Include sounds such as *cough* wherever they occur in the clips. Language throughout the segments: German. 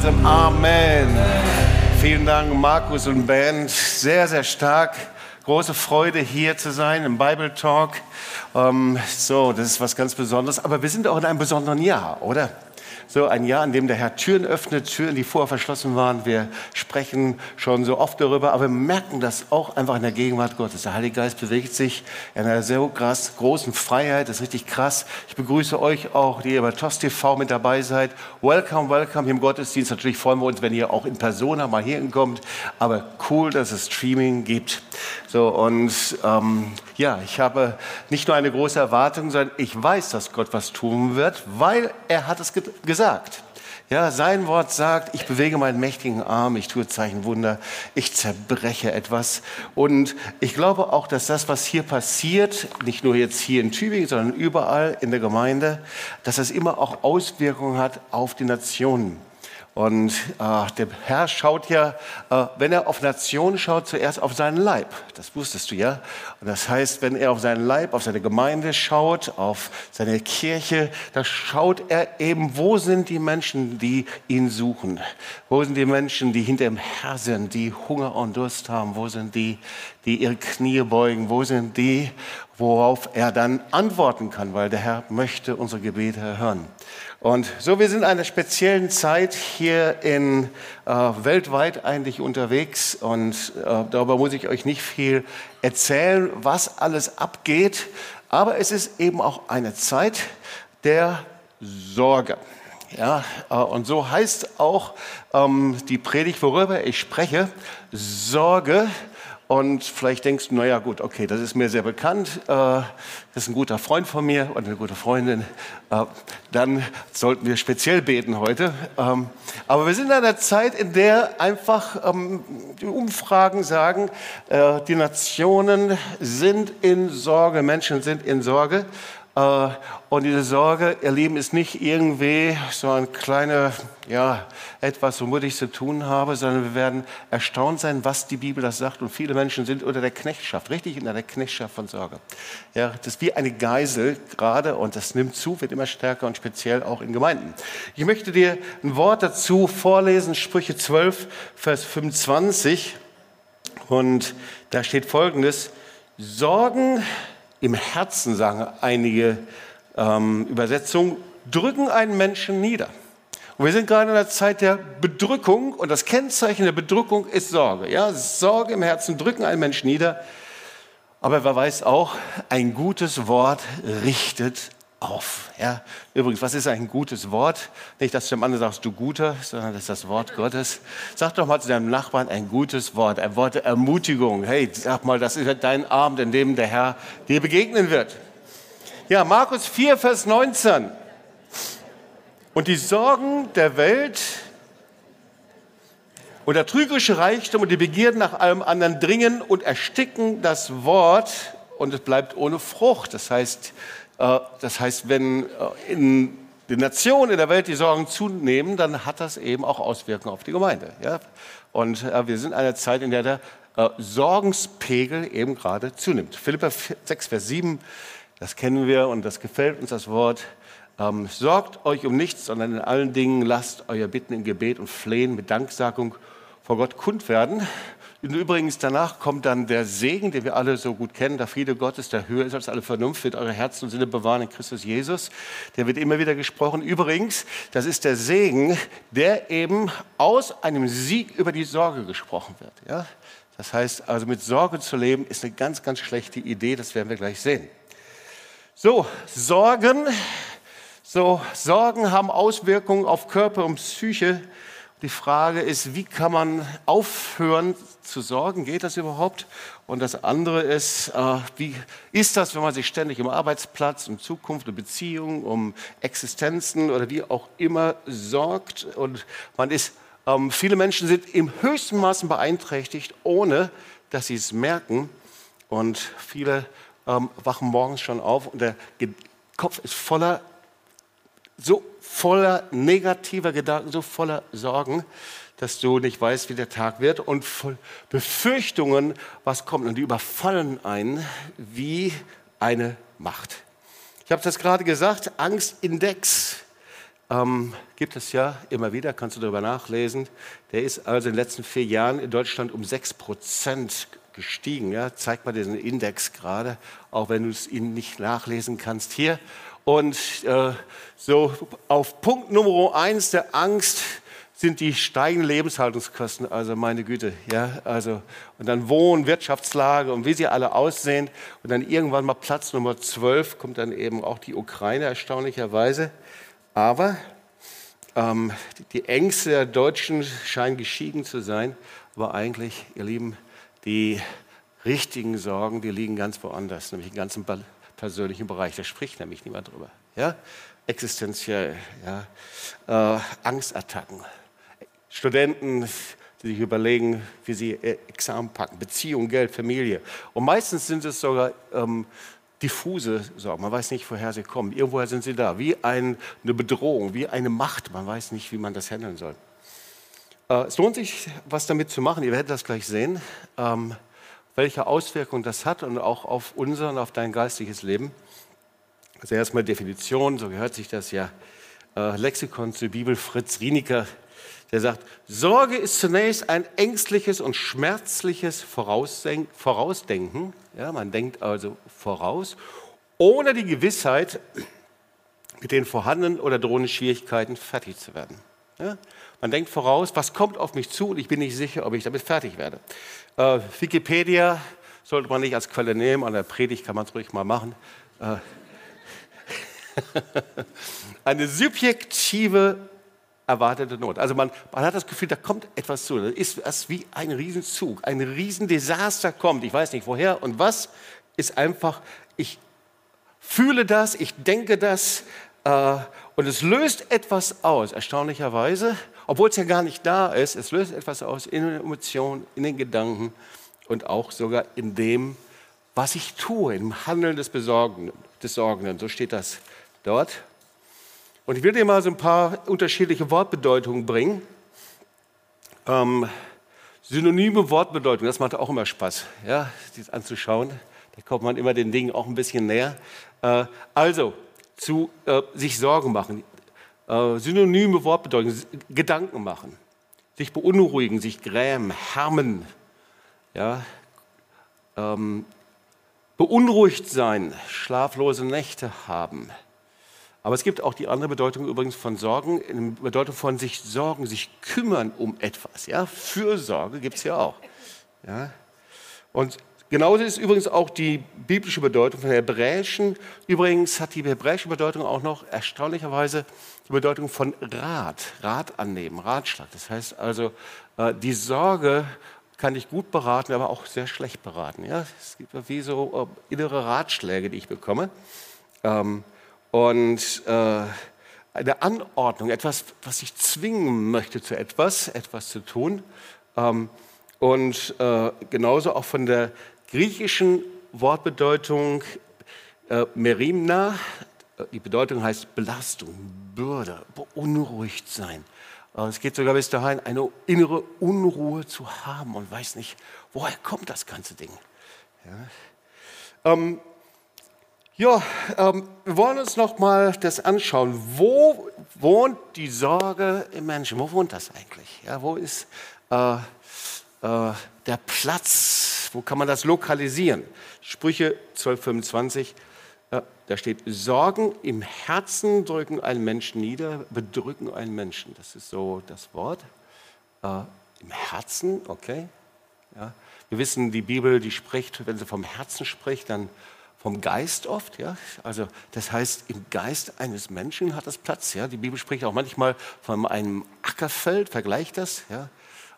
gemeinsam Amen. Vielen Dank, Markus und Band. Sehr, sehr stark. Große Freude, hier zu sein im Bible Talk. Ähm, so, das ist was ganz Besonderes. Aber wir sind auch in einem besonderen Jahr, oder? So ein Jahr, in dem der Herr Türen öffnet, Türen, die vorher verschlossen waren. Wir sprechen schon so oft darüber, aber wir merken das auch einfach in der Gegenwart Gottes. Der Heilige Geist bewegt sich in einer sehr krass, großen Freiheit, das ist richtig krass. Ich begrüße euch auch, die ihr bei TOS TV mit dabei seid. Welcome, welcome hier im Gottesdienst. Natürlich freuen wir uns, wenn ihr auch in Persona mal hier hinkommt, aber cool, dass es Streaming gibt. So, und ähm, ja, ich habe nicht nur eine große Erwartung, sondern ich weiß, dass Gott was tun wird, weil er hat es gesagt. Ja, sein Wort sagt, ich bewege meinen mächtigen Arm, ich tue Zeichen Wunder, ich zerbreche etwas. Und ich glaube auch, dass das, was hier passiert, nicht nur jetzt hier in Tübingen, sondern überall in der Gemeinde, dass das immer auch Auswirkungen hat auf die Nationen. Und äh, der Herr schaut ja, äh, wenn er auf Nationen schaut, zuerst auf seinen Leib. Das wusstest du ja. Und das heißt, wenn er auf seinen Leib, auf seine Gemeinde schaut, auf seine Kirche, da schaut er eben, wo sind die Menschen, die ihn suchen? Wo sind die Menschen, die hinter ihm Herr sind, die Hunger und Durst haben? Wo sind die, die ihre Knie beugen? Wo sind die, worauf er dann antworten kann? Weil der Herr möchte unsere Gebete hören. Und so, wir sind in einer speziellen Zeit hier in äh, weltweit eigentlich unterwegs und äh, darüber muss ich euch nicht viel erzählen, was alles abgeht. Aber es ist eben auch eine Zeit der Sorge. Ja, äh, und so heißt auch ähm, die Predigt, worüber ich spreche, Sorge und vielleicht denkst du, naja gut, okay, das ist mir sehr bekannt, äh, das ist ein guter Freund von mir und eine gute Freundin, äh, dann sollten wir speziell beten heute. Ähm, aber wir sind in einer Zeit, in der einfach ähm, die Umfragen sagen, äh, die Nationen sind in Sorge, Menschen sind in Sorge. Äh, und diese Sorge, ihr Leben ist nicht irgendwie so ein kleiner, ja, etwas, womit ich zu tun habe, sondern wir werden erstaunt sein, was die Bibel das sagt. Und viele Menschen sind unter der Knechtschaft, richtig in der Knechtschaft von Sorge. Ja, das ist wie eine Geisel gerade und das nimmt zu, wird immer stärker und speziell auch in Gemeinden. Ich möchte dir ein Wort dazu vorlesen, Sprüche 12, Vers 25. Und da steht folgendes, Sorgen im Herzen, sagen einige ähm, Übersetzungen, drücken einen Menschen nieder. Und wir sind gerade in einer Zeit der Bedrückung und das Kennzeichen der Bedrückung ist Sorge. Ja, Sorge im Herzen drücken einen Menschen nieder. Aber wer weiß auch, ein gutes Wort richtet auf. Ja? Übrigens, was ist ein gutes Wort? Nicht, dass du dem anderen sagst, du Guter, sondern das ist das Wort Gottes. Sag doch mal zu deinem Nachbarn ein gutes Wort, ein Wort der Ermutigung. Hey, sag mal, das ist dein Abend, in dem der Herr dir begegnen wird. Ja, Markus 4, Vers 19. Und die Sorgen der Welt und der trügerische Reichtum und die Begierden nach allem anderen dringen und ersticken das Wort und es bleibt ohne Frucht. Das heißt, äh, das heißt, wenn äh, in den Nationen in der Welt die Sorgen zunehmen, dann hat das eben auch Auswirkungen auf die Gemeinde. Und äh, wir sind in einer Zeit, in der der Sorgenspegel eben gerade zunimmt. Philippa 6, Vers 7, das kennen wir und das gefällt uns das Wort. Ähm, sorgt euch um nichts, sondern in allen Dingen lasst euer Bitten im Gebet und Flehen mit Danksagung vor Gott kund werden. Und übrigens danach kommt dann der Segen, den wir alle so gut kennen, der Friede Gottes, der höher ist als alle Vernunft, wird eure Herzen und Sinne bewahren in Christus Jesus. Der wird immer wieder gesprochen. Übrigens, das ist der Segen, der eben aus einem Sieg über die Sorge gesprochen wird. Ja? Das heißt, also mit Sorge zu leben, ist eine ganz, ganz schlechte Idee. Das werden wir gleich sehen. So, Sorgen. So, Sorgen haben Auswirkungen auf Körper und Psyche. Die Frage ist, wie kann man aufhören zu sorgen? Geht das überhaupt? Und das andere ist, äh, wie ist das, wenn man sich ständig um Arbeitsplatz, um Zukunft, um Beziehungen, um Existenzen oder wie auch immer sorgt? Und man ist, ähm, viele Menschen sind im höchsten Maßen beeinträchtigt, ohne dass sie es merken. Und viele ähm, wachen morgens schon auf und der Kopf ist voller so voller negativer Gedanken, so voller Sorgen, dass du nicht weißt, wie der Tag wird und Befürchtungen, was kommt. Und die überfallen einen wie eine Macht. Ich habe das gerade gesagt, Angstindex ähm, gibt es ja immer wieder, kannst du darüber nachlesen. Der ist also in den letzten vier Jahren in Deutschland um 6 Prozent gestiegen. Ja? Zeig mal diesen Index gerade, auch wenn du es ihn nicht nachlesen kannst hier. Und äh, so auf Punkt Nummer eins der Angst sind die steigenden Lebenshaltungskosten. Also meine Güte, ja, also und dann Wohn, Wirtschaftslage und wie sie alle aussehen. Und dann irgendwann mal Platz Nummer 12 kommt dann eben auch die Ukraine erstaunlicherweise. Aber ähm, die Ängste der Deutschen scheinen geschieden zu sein. Aber eigentlich, ihr Lieben, die richtigen Sorgen, die liegen ganz woanders, nämlich im ganzen persönlichen Bereich. Da spricht nämlich niemand drüber. Ja? Existenziell, ja? Äh, Angstattacken. Studenten, die sich überlegen, wie sie Examen packen, Beziehung, Geld, Familie. Und meistens sind es sogar ähm, diffuse Sorgen. Man weiß nicht, woher sie kommen. Irgendwoher sind sie da, wie ein, eine Bedrohung, wie eine Macht. Man weiß nicht, wie man das handeln soll. Äh, es lohnt sich, was damit zu machen. Ihr werdet das gleich sehen, ähm, welche Auswirkungen das hat und auch auf unser und auf dein geistiges Leben. Also erstmal Definition, so gehört sich das ja. Äh, Lexikon zur Bibel, Fritz Rieniker, der sagt, Sorge ist zunächst ein ängstliches und schmerzliches Vorausdenken. Ja, man denkt also voraus, ohne die Gewissheit, mit den vorhandenen oder drohenden Schwierigkeiten fertig zu werden. Ja, man denkt voraus, was kommt auf mich zu und ich bin nicht sicher, ob ich damit fertig werde. Äh, Wikipedia sollte man nicht als Quelle nehmen, an der Predigt kann man es ruhig mal machen. Äh, *laughs* eine subjektive erwartete Not. Also man, man, hat das Gefühl, da kommt etwas zu. Das ist es wie ein Riesenzug, ein Riesendesaster kommt. Ich weiß nicht woher und was. Ist einfach, ich fühle das, ich denke das äh, und es löst etwas aus, erstaunlicherweise obwohl es ja gar nicht da ist. Es löst etwas aus in den Emotionen, in den Gedanken und auch sogar in dem, was ich tue, im Handeln des Besorgenden. Des Sorgenden. So steht das dort. Und ich will dir mal so ein paar unterschiedliche Wortbedeutungen bringen. Ähm, synonyme Wortbedeutungen, das macht auch immer Spaß, ja, dies anzuschauen. Da kommt man immer den Dingen auch ein bisschen näher. Äh, also, zu äh, sich Sorgen machen. Äh, synonyme Wortbedeutung, Gedanken machen, sich beunruhigen, sich grämen, härmen, ja, ähm, beunruhigt sein, schlaflose Nächte haben. Aber es gibt auch die andere Bedeutung übrigens von Sorgen, in Bedeutung von sich sorgen, sich kümmern um etwas. Ja? Fürsorge gibt es ja auch. Ja? Und Genauso ist übrigens auch die biblische Bedeutung von Hebräischen. Übrigens hat die hebräische Bedeutung auch noch erstaunlicherweise die Bedeutung von Rat, Rat annehmen, Ratschlag. Das heißt also, äh, die Sorge kann ich gut beraten, aber auch sehr schlecht beraten. Ja? Es gibt wie so äh, innere Ratschläge, die ich bekomme. Ähm, und äh, eine Anordnung, etwas, was ich zwingen möchte zu etwas, etwas zu tun. Ähm, und genauso auch von der griechischen Wortbedeutung äh, Merimna. Die Bedeutung heißt Belastung, Bürde, beunruhigt sein. Äh, es geht sogar bis dahin, eine innere Unruhe zu haben und weiß nicht, woher kommt das ganze Ding. Ja, ähm, ja ähm, wir wollen uns noch mal das anschauen. Wo wohnt die Sorge im Menschen? Wo wohnt das eigentlich? Ja, wo ist äh, äh, der Platz, wo kann man das lokalisieren? Sprüche 1225, ja, da steht, Sorgen im Herzen drücken einen Menschen nieder, bedrücken einen Menschen. Das ist so das Wort. Äh, Im Herzen, okay. Ja. Wir wissen, die Bibel, die spricht, wenn sie vom Herzen spricht, dann vom Geist oft. Ja? Also das heißt, im Geist eines Menschen hat das Platz. Ja? Die Bibel spricht auch manchmal von einem Ackerfeld, vergleicht das. Ja?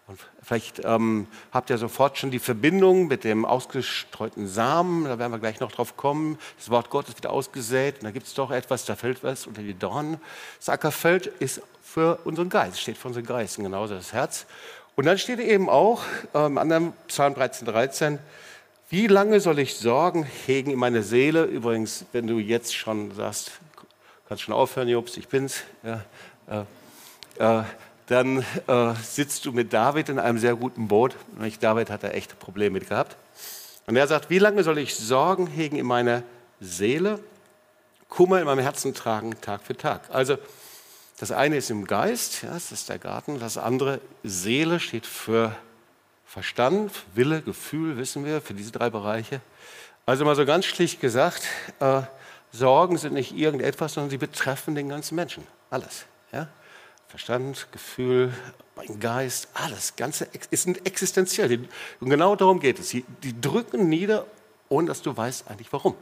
Und vielleicht ähm, habt ihr sofort schon die Verbindung mit dem ausgestreuten Samen, da werden wir gleich noch drauf kommen. Das Wort Gottes wird ausgesät und da gibt es doch etwas, da fällt was unter die Dornen. Das Ackerfeld ist für unseren Geist, steht für unseren Geist, genauso das Herz. Und dann steht eben auch ähm, an dem Psalm 13, 13, wie lange soll ich Sorgen hegen in meine Seele? Übrigens, wenn du jetzt schon sagst, kannst schon aufhören, Jobs, ich bin's. Ja, äh, äh, dann äh, sitzt du mit David in einem sehr guten Boot. David hat da echte Probleme mit gehabt. Und er sagt, wie lange soll ich Sorgen hegen in meiner Seele, Kummer in meinem Herzen tragen, Tag für Tag? Also Das eine ist im Geist, ja, das ist der Garten. Das andere, Seele, steht für Verstand, Wille, Gefühl, wissen wir, für diese drei Bereiche. Also mal so ganz schlicht gesagt, äh, Sorgen sind nicht irgendetwas, sondern sie betreffen den ganzen Menschen. Alles. Ja? Verstand, Gefühl, mein Geist, alles. Ganze sind existenziell. Und genau darum geht es. Die, die drücken nieder, ohne dass du weißt eigentlich warum.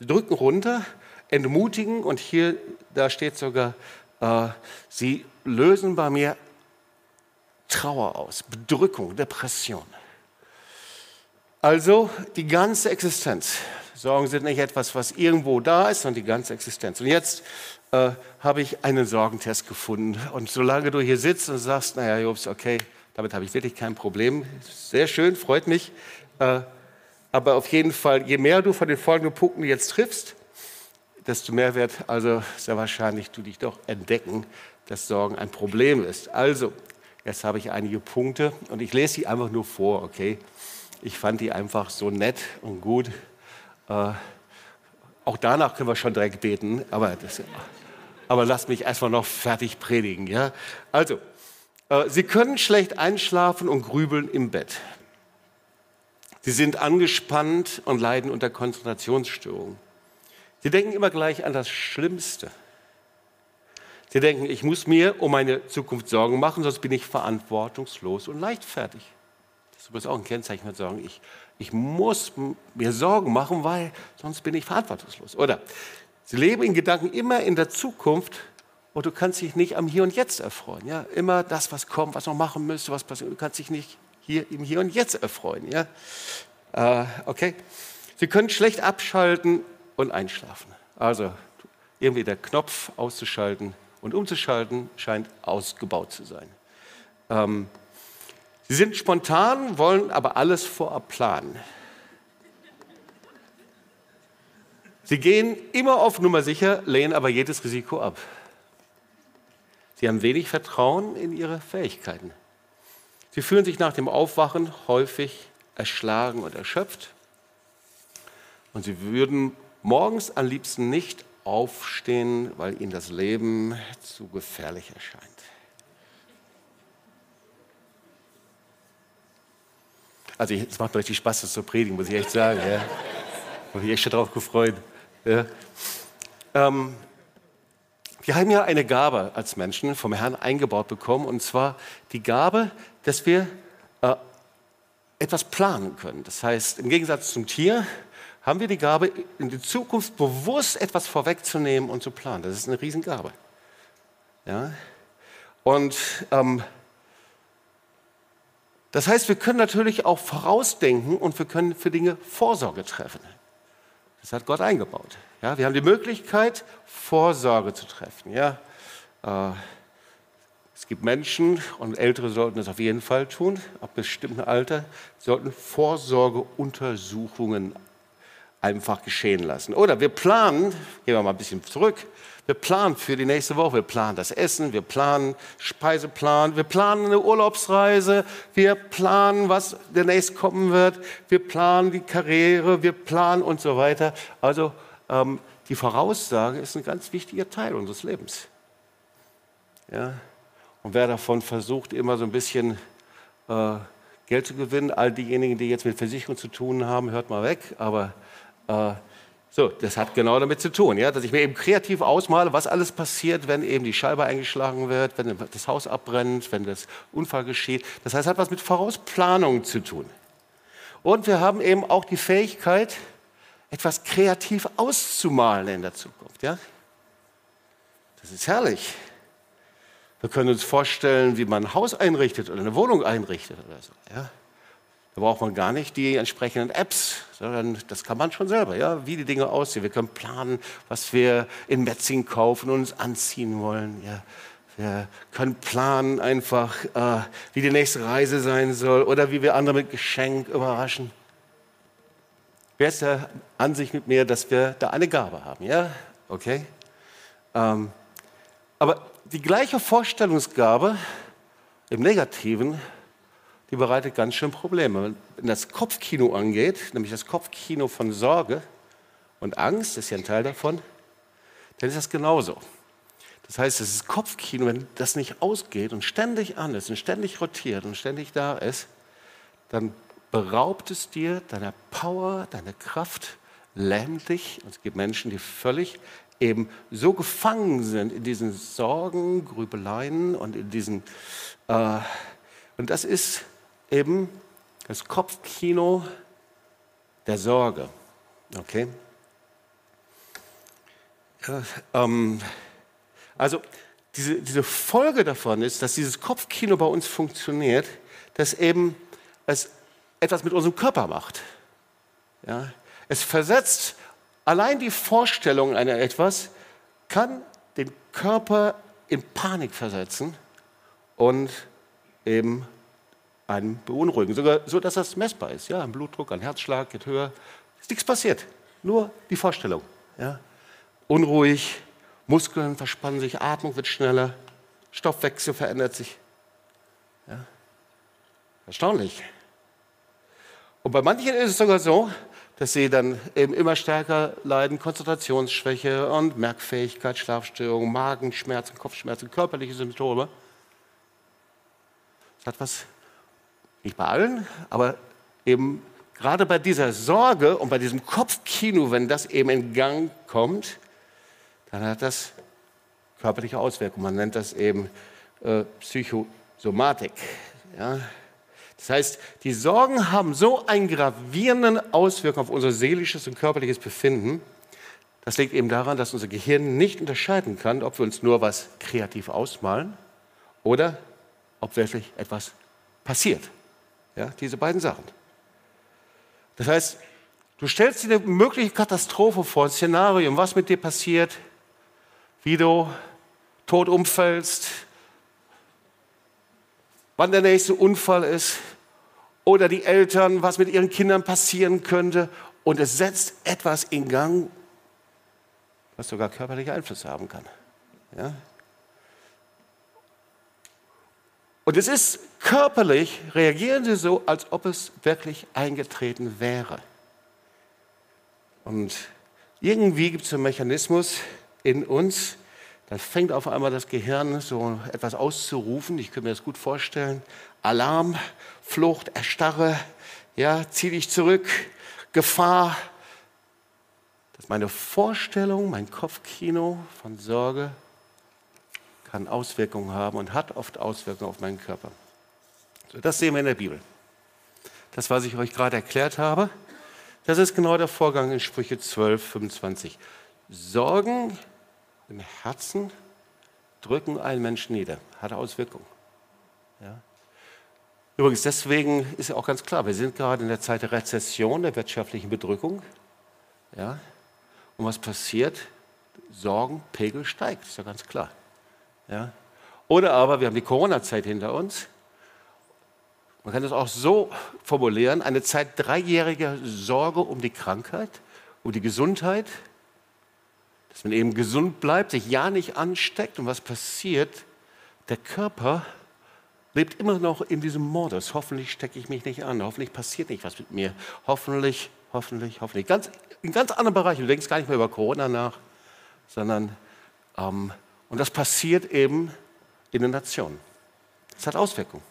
Die drücken runter, entmutigen und hier, da steht sogar, äh, sie lösen bei mir Trauer aus, Bedrückung, Depression. Also die ganze Existenz. Sorgen sind nicht etwas, was irgendwo da ist, sondern die ganze Existenz. Und jetzt äh, habe ich einen Sorgentest gefunden. Und solange du hier sitzt und sagst, naja, Jobs, okay, damit habe ich wirklich kein Problem. Sehr schön, freut mich. Äh, aber auf jeden Fall, je mehr du von den folgenden Punkten jetzt triffst, desto mehr wird also sehr wahrscheinlich du dich doch entdecken, dass Sorgen ein Problem ist. Also, jetzt habe ich einige Punkte und ich lese sie einfach nur vor, okay? Ich fand die einfach so nett und gut. Äh, auch danach können wir schon direkt beten, aber, das, aber lasst mich erstmal noch fertig predigen. Ja? Also, äh, Sie können schlecht einschlafen und grübeln im Bett. Sie sind angespannt und leiden unter Konzentrationsstörungen. Sie denken immer gleich an das Schlimmste. Sie denken, ich muss mir um meine Zukunft Sorgen machen, sonst bin ich verantwortungslos und leichtfertig. Das ist übrigens auch ein Kennzeichen von Sorgen. Ich, ich muss mir Sorgen machen, weil sonst bin ich verantwortungslos. Oder sie leben in Gedanken immer in der Zukunft und du kannst dich nicht am Hier und Jetzt erfreuen. Ja? Immer das, was kommt, was noch machen müsste, was passiert. Du kannst dich nicht hier im Hier und Jetzt erfreuen. Ja? Äh, okay? Sie können schlecht abschalten und einschlafen. Also irgendwie der Knopf auszuschalten und umzuschalten scheint ausgebaut zu sein. Ähm, sie sind spontan, wollen aber alles vorab planen. Sie gehen immer auf Nummer sicher, lehnen aber jedes Risiko ab. Sie haben wenig Vertrauen in ihre Fähigkeiten. Sie fühlen sich nach dem Aufwachen häufig erschlagen und erschöpft. Und sie würden morgens am liebsten nicht aufstehen, weil ihnen das Leben zu gefährlich erscheint. Also es macht mir richtig Spaß, das zu predigen, muss ich echt sagen. Ja. Habe ich echt schon darauf gefreut. Ja. Ähm, wir haben ja eine Gabe als Menschen vom Herrn eingebaut bekommen, und zwar die Gabe, dass wir äh, etwas planen können. Das heißt, im Gegensatz zum Tier haben wir die Gabe, in die Zukunft bewusst etwas vorwegzunehmen und zu planen. Das ist eine Riesengabe. Ja? Und ähm, das heißt, wir können natürlich auch vorausdenken und wir können für Dinge Vorsorge treffen. Das hat Gott eingebaut. Ja, wir haben die Möglichkeit, Vorsorge zu treffen. Ja, äh, es gibt Menschen, und Ältere sollten das auf jeden Fall tun, ab bestimmten Alter, sollten Vorsorgeuntersuchungen einfach geschehen lassen. Oder wir planen, gehen wir mal ein bisschen zurück, wir planen für die nächste Woche, wir planen das Essen, wir planen Speiseplan, wir planen eine Urlaubsreise, wir planen, was demnächst kommen wird, wir planen die Karriere, wir planen und so weiter. Also ähm, die Voraussage ist ein ganz wichtiger Teil unseres Lebens. Ja? Und wer davon versucht, immer so ein bisschen äh, Geld zu gewinnen, all diejenigen, die jetzt mit Versicherung zu tun haben, hört mal weg, aber äh, so, das hat genau damit zu tun, ja, dass ich mir eben kreativ ausmale, was alles passiert, wenn eben die Scheibe eingeschlagen wird, wenn das Haus abbrennt, wenn das Unfall geschieht. Das heißt, es hat was mit Vorausplanung zu tun. Und wir haben eben auch die Fähigkeit, etwas kreativ auszumalen in der Zukunft. Ja? Das ist herrlich. Wir können uns vorstellen, wie man ein Haus einrichtet oder eine Wohnung einrichtet oder so. Ja? Braucht man gar nicht die entsprechenden Apps, sondern das kann man schon selber, ja, wie die Dinge aussehen. Wir können planen, was wir in Metzing kaufen und uns anziehen wollen. Ja. Wir können planen einfach, äh, wie die nächste Reise sein soll oder wie wir andere mit Geschenk überraschen. Wer ist der Ansicht mit mir, dass wir da eine Gabe haben? Ja, okay. Ähm, aber die gleiche Vorstellungsgabe im Negativen die bereitet ganz schön Probleme. Wenn das Kopfkino angeht, nämlich das Kopfkino von Sorge und Angst, ist ja ein Teil davon, dann ist das genauso. Das heißt, das Kopfkino, wenn das nicht ausgeht und ständig an ist und ständig rotiert und ständig da ist, dann beraubt es dir deiner Power, deiner Kraft, lähmt dich. Und es gibt Menschen, die völlig eben so gefangen sind in diesen Sorgen, Grübeleien und in diesen. Äh, und das ist eben das Kopfkino der Sorge. Okay? Ähm, also diese, diese Folge davon ist, dass dieses Kopfkino bei uns funktioniert, dass eben es etwas mit unserem Körper macht. Ja? Es versetzt allein die Vorstellung einer etwas, kann den Körper in Panik versetzen und eben einen beunruhigen, sogar so, dass das messbar ist. Ja, ein Blutdruck, ein Herzschlag geht höher, ist nichts passiert, nur die Vorstellung. Ja? Unruhig, Muskeln verspannen sich, Atmung wird schneller, Stoffwechsel verändert sich. Ja? Erstaunlich. Und bei manchen ist es sogar so, dass sie dann eben immer stärker leiden, Konzentrationsschwäche und Merkfähigkeit, Schlafstörungen, Magenschmerzen, Kopfschmerzen, körperliche Symptome. Das hat was, nicht bei allen, aber eben gerade bei dieser Sorge und bei diesem Kopfkino, wenn das eben in Gang kommt, dann hat das körperliche Auswirkungen. Man nennt das eben äh, Psychosomatik. Ja? Das heißt, die Sorgen haben so einen gravierenden Auswirkung auf unser seelisches und körperliches Befinden. Das liegt eben daran, dass unser Gehirn nicht unterscheiden kann, ob wir uns nur was kreativ ausmalen oder ob wirklich etwas passiert. Ja, diese beiden Sachen. Das heißt, du stellst dir eine mögliche Katastrophe vor, ein Szenario, was mit dir passiert, wie du tot umfällst, wann der nächste Unfall ist oder die Eltern, was mit ihren Kindern passieren könnte. Und es setzt etwas in Gang, was sogar körperliche Einflüsse haben kann. Ja? Und es ist körperlich, reagieren sie so, als ob es wirklich eingetreten wäre. Und irgendwie gibt es einen Mechanismus in uns, dann fängt auf einmal das Gehirn so etwas auszurufen. Ich könnte mir das gut vorstellen. Alarm, Flucht, Erstarre, ja, zieh dich zurück, Gefahr. Das ist meine Vorstellung, mein Kopfkino von Sorge kann Auswirkungen haben und hat oft Auswirkungen auf meinen Körper. So, das sehen wir in der Bibel. Das, was ich euch gerade erklärt habe, das ist genau der Vorgang in Sprüche 12, 25. Sorgen im Herzen drücken einen Menschen nieder. Hat Auswirkungen. Ja. Übrigens, deswegen ist auch ganz klar, wir sind gerade in der Zeit der Rezession, der wirtschaftlichen Bedrückung. Ja. Und was passiert? Sorgenpegel steigt, ist ja ganz klar. Ja. Oder aber wir haben die Corona-Zeit hinter uns. Man kann das auch so formulieren, eine Zeit dreijähriger Sorge um die Krankheit, um die Gesundheit, dass man eben gesund bleibt, sich ja nicht ansteckt. Und was passiert? Der Körper lebt immer noch in diesem Modus. Hoffentlich stecke ich mich nicht an. Hoffentlich passiert nicht was mit mir. Hoffentlich, hoffentlich, hoffentlich. Ganz, in ganz anderen Bereichen. Du denkst gar nicht mehr über Corona nach, sondern, ähm, und das passiert eben in den Nationen. Das hat Auswirkungen.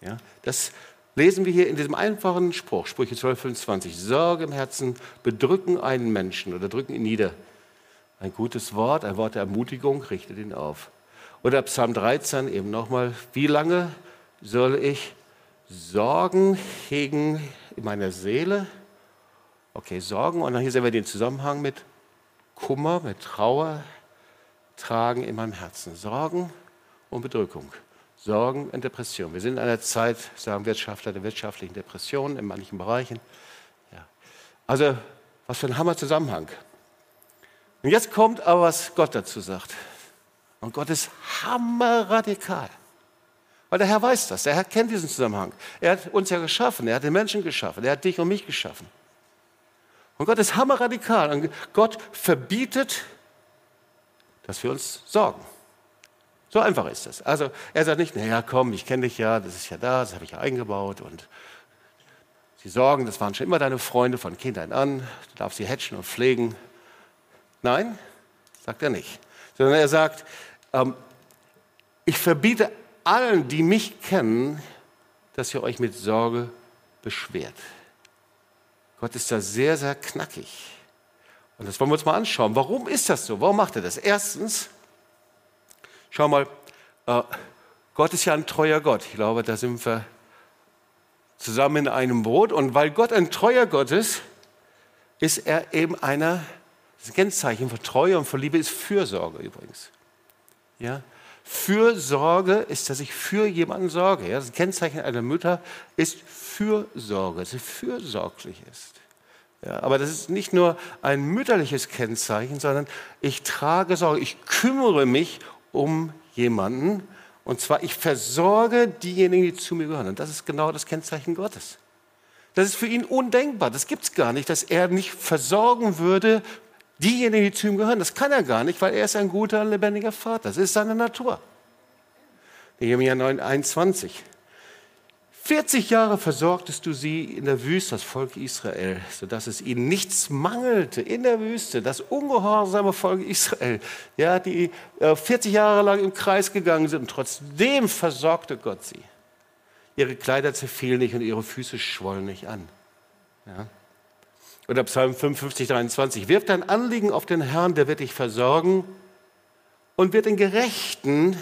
Ja, das lesen wir hier in diesem einfachen Spruch, Sprüche 12, 25. Sorge im Herzen bedrücken einen Menschen oder drücken ihn nieder. Ein gutes Wort, ein Wort der Ermutigung richtet ihn auf. Oder Psalm 13 eben nochmal, wie lange soll ich Sorgen hegen in meiner Seele? Okay, Sorgen. Und dann hier sehen wir den Zusammenhang mit Kummer, mit Trauer, tragen in meinem Herzen. Sorgen und Bedrückung. Sorgen und Depression. Wir sind in einer Zeit, sagen Wirtschaftler, der wirtschaftlichen Depression in manchen Bereichen. Ja. Also, was für ein Hammer-Zusammenhang. Und jetzt kommt aber, was Gott dazu sagt. Und Gott ist hammerradikal. Weil der Herr weiß das. Der Herr kennt diesen Zusammenhang. Er hat uns ja geschaffen. Er hat den Menschen geschaffen. Er hat dich und mich geschaffen. Und Gott ist hammerradikal. Und Gott verbietet, dass wir uns sorgen. So einfach ist das. Also er sagt nicht, naja, komm, ich kenne dich ja, das ist ja da, das habe ich ja eingebaut. Und sie sorgen, das waren schon immer deine Freunde von Kindheit an. Du darfst sie hatchen und pflegen. Nein, sagt er nicht. sondern er sagt, ähm, ich verbiete allen, die mich kennen, dass ihr euch mit Sorge beschwert. Gott ist da sehr, sehr knackig. Und das wollen wir uns mal anschauen. Warum ist das so? Warum macht er das? Erstens, schau mal, äh, Gott ist ja ein treuer Gott. Ich glaube, da sind wir zusammen in einem Boot. Und weil Gott ein treuer Gott ist, ist er eben einer, das Kennzeichen von Treue und von Liebe ist Fürsorge übrigens. Ja? Fürsorge ist, dass ich für jemanden sorge. Ja? Das Kennzeichen einer Mutter ist Fürsorge, dass sie fürsorglich ist. Ja, aber das ist nicht nur ein mütterliches Kennzeichen, sondern ich trage Sorge, ich kümmere mich um jemanden. Und zwar, ich versorge diejenigen, die zu mir gehören. Und das ist genau das Kennzeichen Gottes. Das ist für ihn undenkbar. Das gibt es gar nicht, dass er nicht versorgen würde diejenigen, die zu ihm gehören. Das kann er gar nicht, weil er ist ein guter, lebendiger Vater. Das ist seine Natur. Nehemiah 9, 21. 40 Jahre versorgtest du sie in der Wüste, das Volk Israel, sodass es ihnen nichts mangelte in der Wüste, das ungehorsame Volk Israel, ja, die 40 äh, Jahre lang im Kreis gegangen sind und trotzdem versorgte Gott sie. Ihre Kleider zerfielen nicht und ihre Füße schwollen nicht an. Ja. Oder Psalm 55, 23. Wirf dein Anliegen auf den Herrn, der wird dich versorgen und wird den Gerechten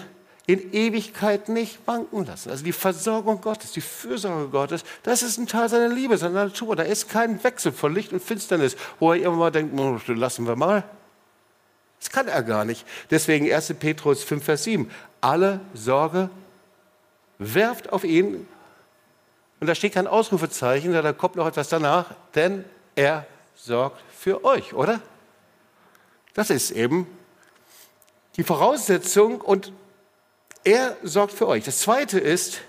in Ewigkeit nicht wanken lassen. Also die Versorgung Gottes, die Fürsorge Gottes, das ist ein Teil seiner Liebe, seiner Natur. Da ist kein Wechsel von Licht und Finsternis, wo er irgendwann mal denkt, oh, lassen wir mal. Das kann er gar nicht. Deswegen 1. Petrus 5, Vers 7. Alle Sorge werft auf ihn. Und da steht kein Ausrufezeichen, da kommt noch etwas danach, denn er sorgt für euch, oder? Das ist eben die Voraussetzung und er sorgt für euch. Das Zweite ist,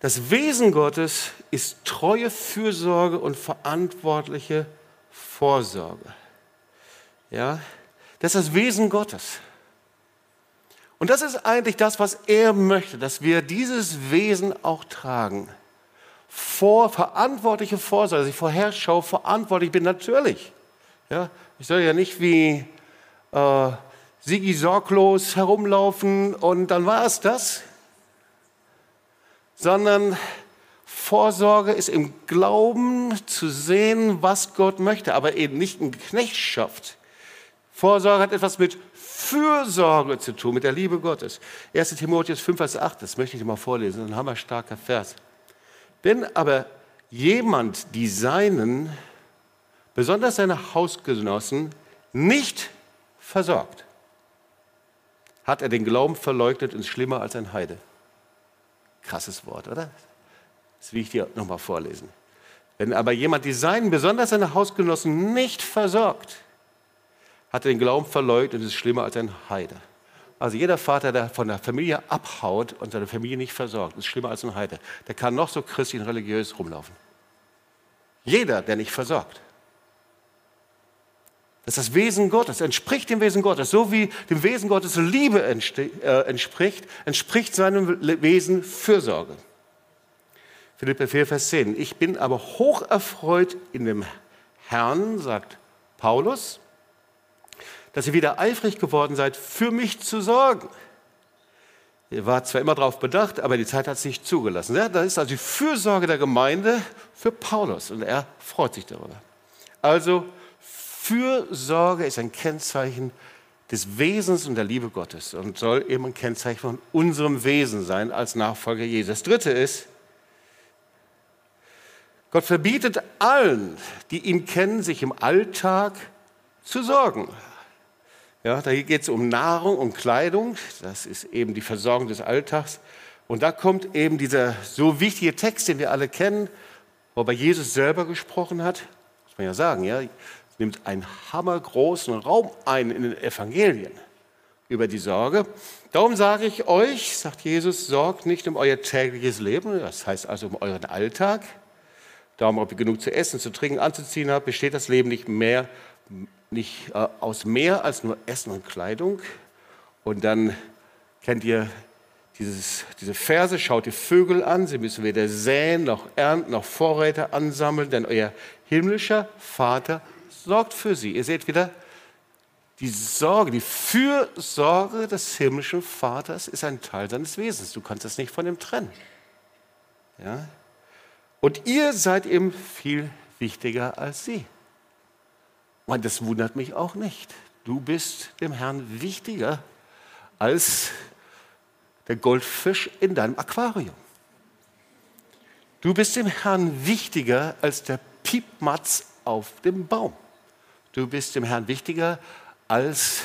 das Wesen Gottes ist treue Fürsorge und verantwortliche Vorsorge. Ja, das ist das Wesen Gottes. Und das ist eigentlich das, was er möchte, dass wir dieses Wesen auch tragen. Vor, verantwortliche Vorsorge, dass ich vorherschau, verantwortlich bin, natürlich. Ja, ich soll ja nicht wie äh, Sigi sorglos herumlaufen und dann war es das, sondern Vorsorge ist im Glauben zu sehen, was Gott möchte, aber eben nicht in Knechtschaft. Vorsorge hat etwas mit Fürsorge zu tun, mit der Liebe Gottes. 1 Timotheus 5, Vers 8, das möchte ich dir mal vorlesen, ein hammerstarker Vers. Wenn aber jemand die Seinen, besonders seine Hausgenossen, nicht versorgt, hat er den Glauben verleugnet und ist schlimmer als ein Heide. Krasses Wort, oder? Das will ich dir nochmal vorlesen. Wenn aber jemand die Seinen, besonders seine Hausgenossen, nicht versorgt, hat er den Glauben verleugnet und ist schlimmer als ein Heide. Also jeder Vater, der von der Familie abhaut und seine Familie nicht versorgt, ist schlimmer als ein Heide. Der kann noch so christlich und religiös rumlaufen. Jeder, der nicht versorgt. Das ist das Wesen Gottes, entspricht dem Wesen Gottes. So wie dem Wesen Gottes Liebe äh, entspricht, entspricht seinem Wesen Fürsorge. Philippe 4, Vers 10. Ich bin aber hoch erfreut in dem Herrn, sagt Paulus, dass ihr wieder eifrig geworden seid, für mich zu sorgen. Ihr wart zwar immer darauf bedacht, aber die Zeit hat es nicht zugelassen. Das ist also die Fürsorge der Gemeinde für Paulus und er freut sich darüber. Also Fürsorge ist ein Kennzeichen des Wesens und der Liebe Gottes und soll eben ein Kennzeichen von unserem Wesen sein als Nachfolger Jesu. Das dritte ist, Gott verbietet allen, die ihn kennen, sich im Alltag zu sorgen. Ja, da geht es um Nahrung, um Kleidung, das ist eben die Versorgung des Alltags. Und da kommt eben dieser so wichtige Text, den wir alle kennen, wo bei Jesus selber gesprochen hat, muss man ja sagen, ja, nimmt einen hammergroßen Raum ein in den Evangelien über die Sorge. Darum sage ich euch, sagt Jesus, sorgt nicht um euer tägliches Leben, das heißt also um euren Alltag. Darum, ob ihr genug zu essen, zu trinken, anzuziehen habt, besteht das Leben nicht mehr, nicht äh, aus mehr als nur Essen und Kleidung. Und dann kennt ihr dieses, diese Verse, schaut die Vögel an, sie müssen weder säen noch ernten noch Vorräte ansammeln, denn euer himmlischer Vater sorgt für sie. Ihr seht wieder, Die Sorge, die Fürsorge des himmlischen Vaters ist ein Teil seines Wesens. Du kannst das nicht von ihm trennen. Ja? Und ihr seid ihm viel wichtiger als sie. Und das wundert mich auch nicht. Du bist dem Herrn wichtiger als der Goldfisch in deinem Aquarium. Du bist dem Herrn wichtiger als der Piepmatz auf dem Baum. Du bist dem Herrn wichtiger als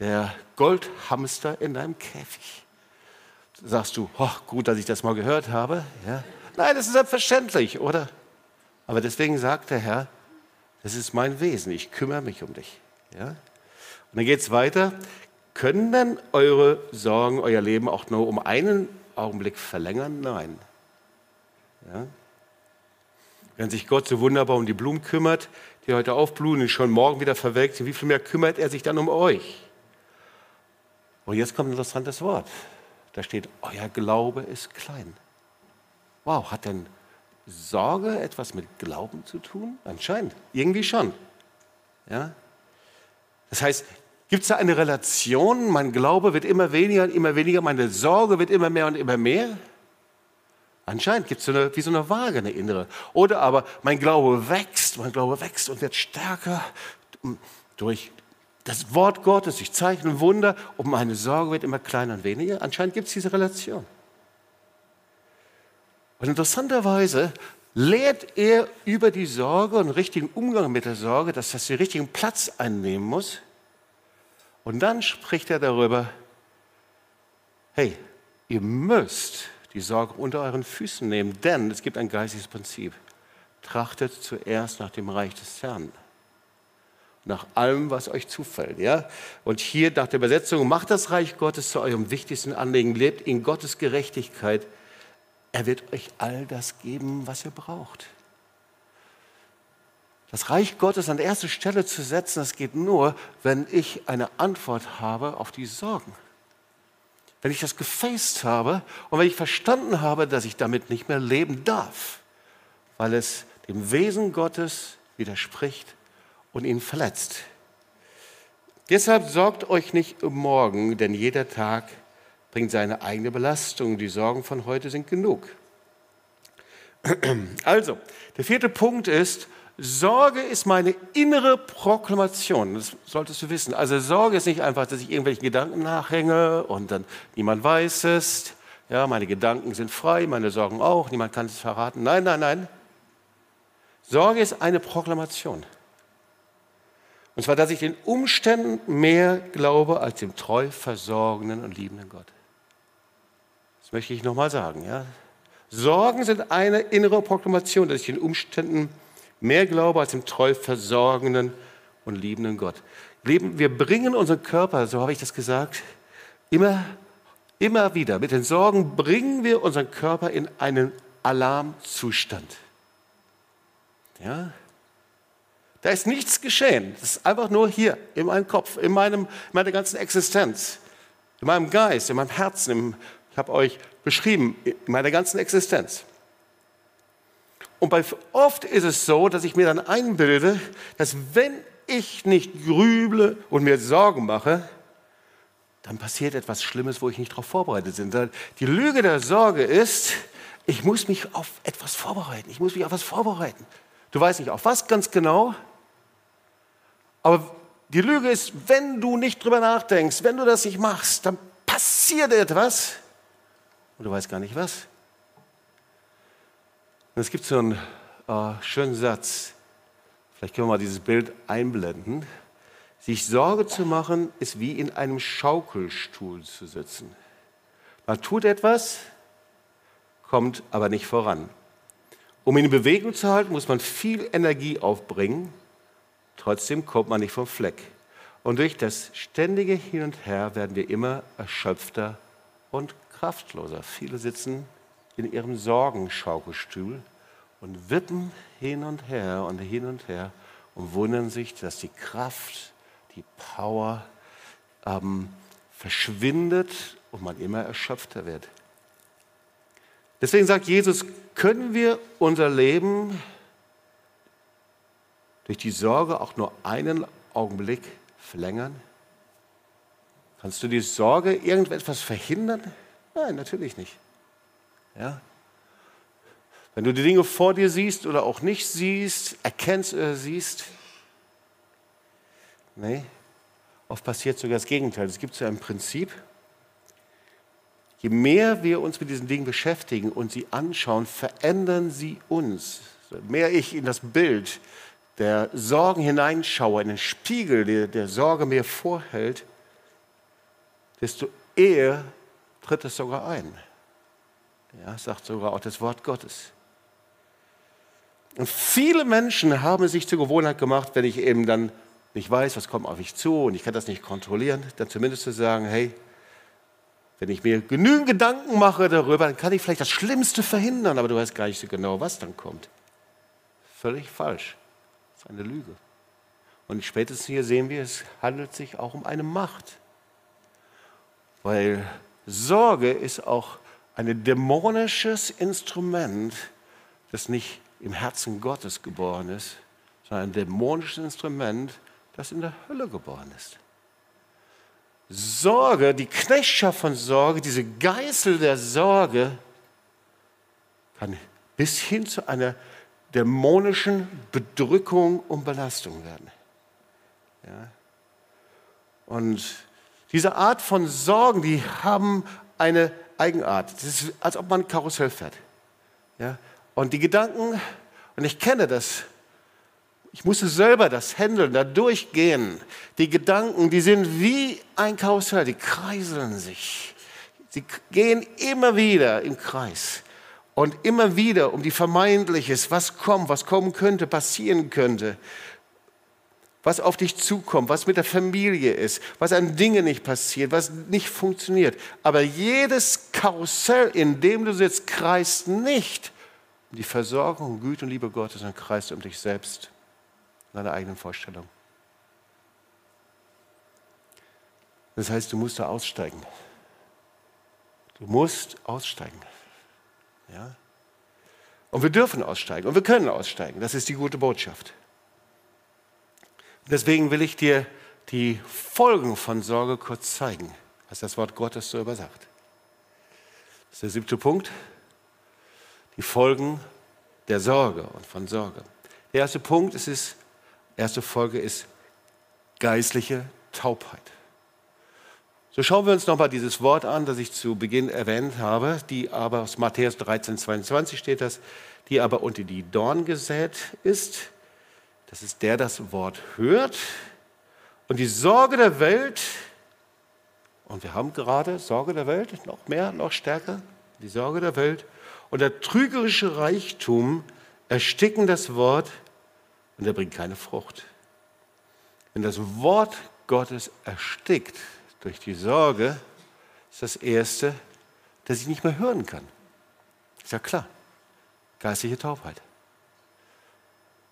der Goldhamster in deinem Käfig. Sagst du, oh, gut, dass ich das mal gehört habe. Ja. Nein, das ist selbstverständlich, oder? Aber deswegen sagt der Herr, das ist mein Wesen, ich kümmere mich um dich. Ja? Und dann geht es weiter. Können denn eure Sorgen euer Leben auch nur um einen Augenblick verlängern? Nein. Ja? Wenn sich Gott so wunderbar um die Blumen kümmert, die heute aufblühen und schon morgen wieder verwelkt sind, wie viel mehr kümmert er sich dann um euch? Und jetzt kommt ein interessantes Wort. Da steht, euer Glaube ist klein. Wow, hat denn Sorge etwas mit Glauben zu tun? Anscheinend, irgendwie schon. Ja? Das heißt, gibt es da eine Relation? Mein Glaube wird immer weniger und immer weniger, meine Sorge wird immer mehr und immer mehr? Anscheinend gibt es so wie so eine Waage, eine innere. Oder aber mein Glaube wächst, mein Glaube wächst und wird stärker durch das Wort Gottes, durch Zeichen und Wunder und meine Sorge wird immer kleiner und weniger. Anscheinend gibt es diese Relation. Und interessanterweise lehrt er über die Sorge und den richtigen Umgang mit der Sorge, dass das den richtigen Platz einnehmen muss. Und dann spricht er darüber, hey, ihr müsst die Sorge unter euren Füßen nehmen, denn es gibt ein geistiges Prinzip. Trachtet zuerst nach dem Reich des Herrn. Nach allem, was euch zufällt. Ja? Und hier nach der Übersetzung, macht das Reich Gottes zu eurem wichtigsten Anliegen, lebt in Gottes Gerechtigkeit. Er wird euch all das geben, was ihr braucht. Das Reich Gottes an erste Stelle zu setzen, das geht nur, wenn ich eine Antwort habe auf die Sorgen wenn ich das gefaced habe und wenn ich verstanden habe, dass ich damit nicht mehr leben darf, weil es dem Wesen Gottes widerspricht und ihn verletzt. Deshalb sorgt euch nicht um morgen, denn jeder Tag bringt seine eigene Belastung. Die Sorgen von heute sind genug. *clears throat* Also, der vierte Punkt ist, Sorge ist meine innere Proklamation. Das solltest du wissen. Also Sorge ist nicht einfach, dass ich irgendwelchen Gedanken nachhänge und dann niemand weiß es. Ja, meine Gedanken sind frei, meine Sorgen auch, niemand kann es verraten. Nein, nein, nein. Sorge ist eine Proklamation. Und zwar, dass ich den Umständen mehr glaube als dem treu versorgenden und liebenden Gott. Das möchte ich nochmal sagen. Ja? Sorgen sind eine innere Proklamation, dass ich den Umständen Mehr Glaube als dem treu versorgenden und liebenden Gott. Wir bringen unseren Körper, so habe ich das gesagt, immer, immer wieder. Mit den Sorgen bringen wir unseren Körper in einen Alarmzustand. Ja? Da ist nichts geschehen. Das ist einfach nur hier, in meinem Kopf, in, meinem, in meiner ganzen Existenz, in meinem Geist, in meinem Herzen. Im, ich habe euch beschrieben, in meiner ganzen Existenz. Und bei, oft ist es so, dass ich mir dann einbilde, dass wenn ich nicht grüble und mir Sorgen mache, dann passiert etwas Schlimmes, wo ich nicht darauf vorbereitet bin. Die Lüge der Sorge ist, ich muss mich auf etwas vorbereiten. Ich muss mich auf etwas vorbereiten. Du weißt nicht auf was ganz genau, aber die Lüge ist, wenn du nicht drüber nachdenkst, wenn du das nicht machst, dann passiert etwas und du weißt gar nicht was. Und es gibt so einen äh, schönen Satz, vielleicht können wir mal dieses Bild einblenden. Sich Sorge zu machen, ist wie in einem Schaukelstuhl zu sitzen. Man tut etwas, kommt aber nicht voran. Um ihn in Bewegung zu halten, muss man viel Energie aufbringen. Trotzdem kommt man nicht vom Fleck. Und durch das ständige Hin und Her werden wir immer erschöpfter und kraftloser. Viele sitzen in ihrem Sorgenschaukelstuhl und wippen hin und her und hin und her und wundern sich, dass die Kraft, die Power ähm, verschwindet und man immer erschöpfter wird. Deswegen sagt Jesus, können wir unser Leben durch die Sorge auch nur einen Augenblick verlängern? Kannst du die Sorge irgendetwas verhindern? Nein, natürlich nicht. Ja? Wenn du die Dinge vor dir siehst oder auch nicht siehst, erkennst oder siehst, nee, oft passiert sogar das Gegenteil. Es gibt so ein Prinzip, je mehr wir uns mit diesen Dingen beschäftigen und sie anschauen, verändern sie uns. Je mehr ich in das Bild der Sorgen hineinschaue, in den Spiegel, der, der Sorge mir vorhält, desto eher tritt es sogar ein. Ja, sagt sogar auch das Wort Gottes. Und viele Menschen haben sich zur Gewohnheit gemacht, wenn ich eben dann nicht weiß, was kommt auf mich zu und ich kann das nicht kontrollieren, dann zumindest zu sagen, hey, wenn ich mir genügend Gedanken mache darüber, dann kann ich vielleicht das Schlimmste verhindern, aber du weißt gar nicht so genau, was dann kommt. Völlig falsch. Das ist eine Lüge. Und spätestens hier sehen wir, es handelt sich auch um eine Macht. Weil Sorge ist auch ein dämonisches Instrument, das nicht im Herzen Gottes geboren ist, sondern ein dämonisches Instrument, das in der Hölle geboren ist. Sorge, die Knechtschaft von Sorge, diese Geißel der Sorge, kann bis hin zu einer dämonischen Bedrückung und Belastung werden. Ja. Und diese Art von Sorgen, die haben eine Eigenart. Das ist, als ob man ein Karussell fährt. Ja. Und die Gedanken, und ich kenne das, ich musste selber das handeln, da durchgehen. Die Gedanken, die sind wie ein Karussell, die kreiseln sich. Sie gehen immer wieder im Kreis. Und immer wieder um die Vermeintliches, was kommt, was kommen könnte, passieren könnte, was auf dich zukommt, was mit der Familie ist, was an Dingen nicht passiert, was nicht funktioniert. Aber jedes Karussell, in dem du sitzt, kreist nicht um die Versorgung, Güte und Liebe Gottes, sondern kreist um dich selbst, deine eigenen Vorstellungen. Das heißt, du musst da aussteigen. Du musst aussteigen. Ja? Und wir dürfen aussteigen und wir können aussteigen. Das ist die gute Botschaft. Deswegen will ich dir die Folgen von Sorge kurz zeigen, was das Wort Gottes so übersagt. Das ist der siebte Punkt. Die Folgen der Sorge und von Sorge. Der erste Punkt ist, ist erste Folge ist geistliche Taubheit. So schauen wir uns nochmal dieses Wort an, das ich zu Beginn erwähnt habe, die aber aus Matthäus 13, 22 steht das, die aber unter die Dorn gesät ist. Das ist der, das Wort hört. Und die Sorge der Welt, und wir haben gerade Sorge der Welt, noch mehr, noch stärker, die Sorge der Welt und der trügerische Reichtum ersticken das Wort und er bringt keine Frucht. Wenn das Wort Gottes erstickt durch die Sorge, ist das Erste, dass ich nicht mehr hören kann. Ist ja klar. Geistliche Taubheit.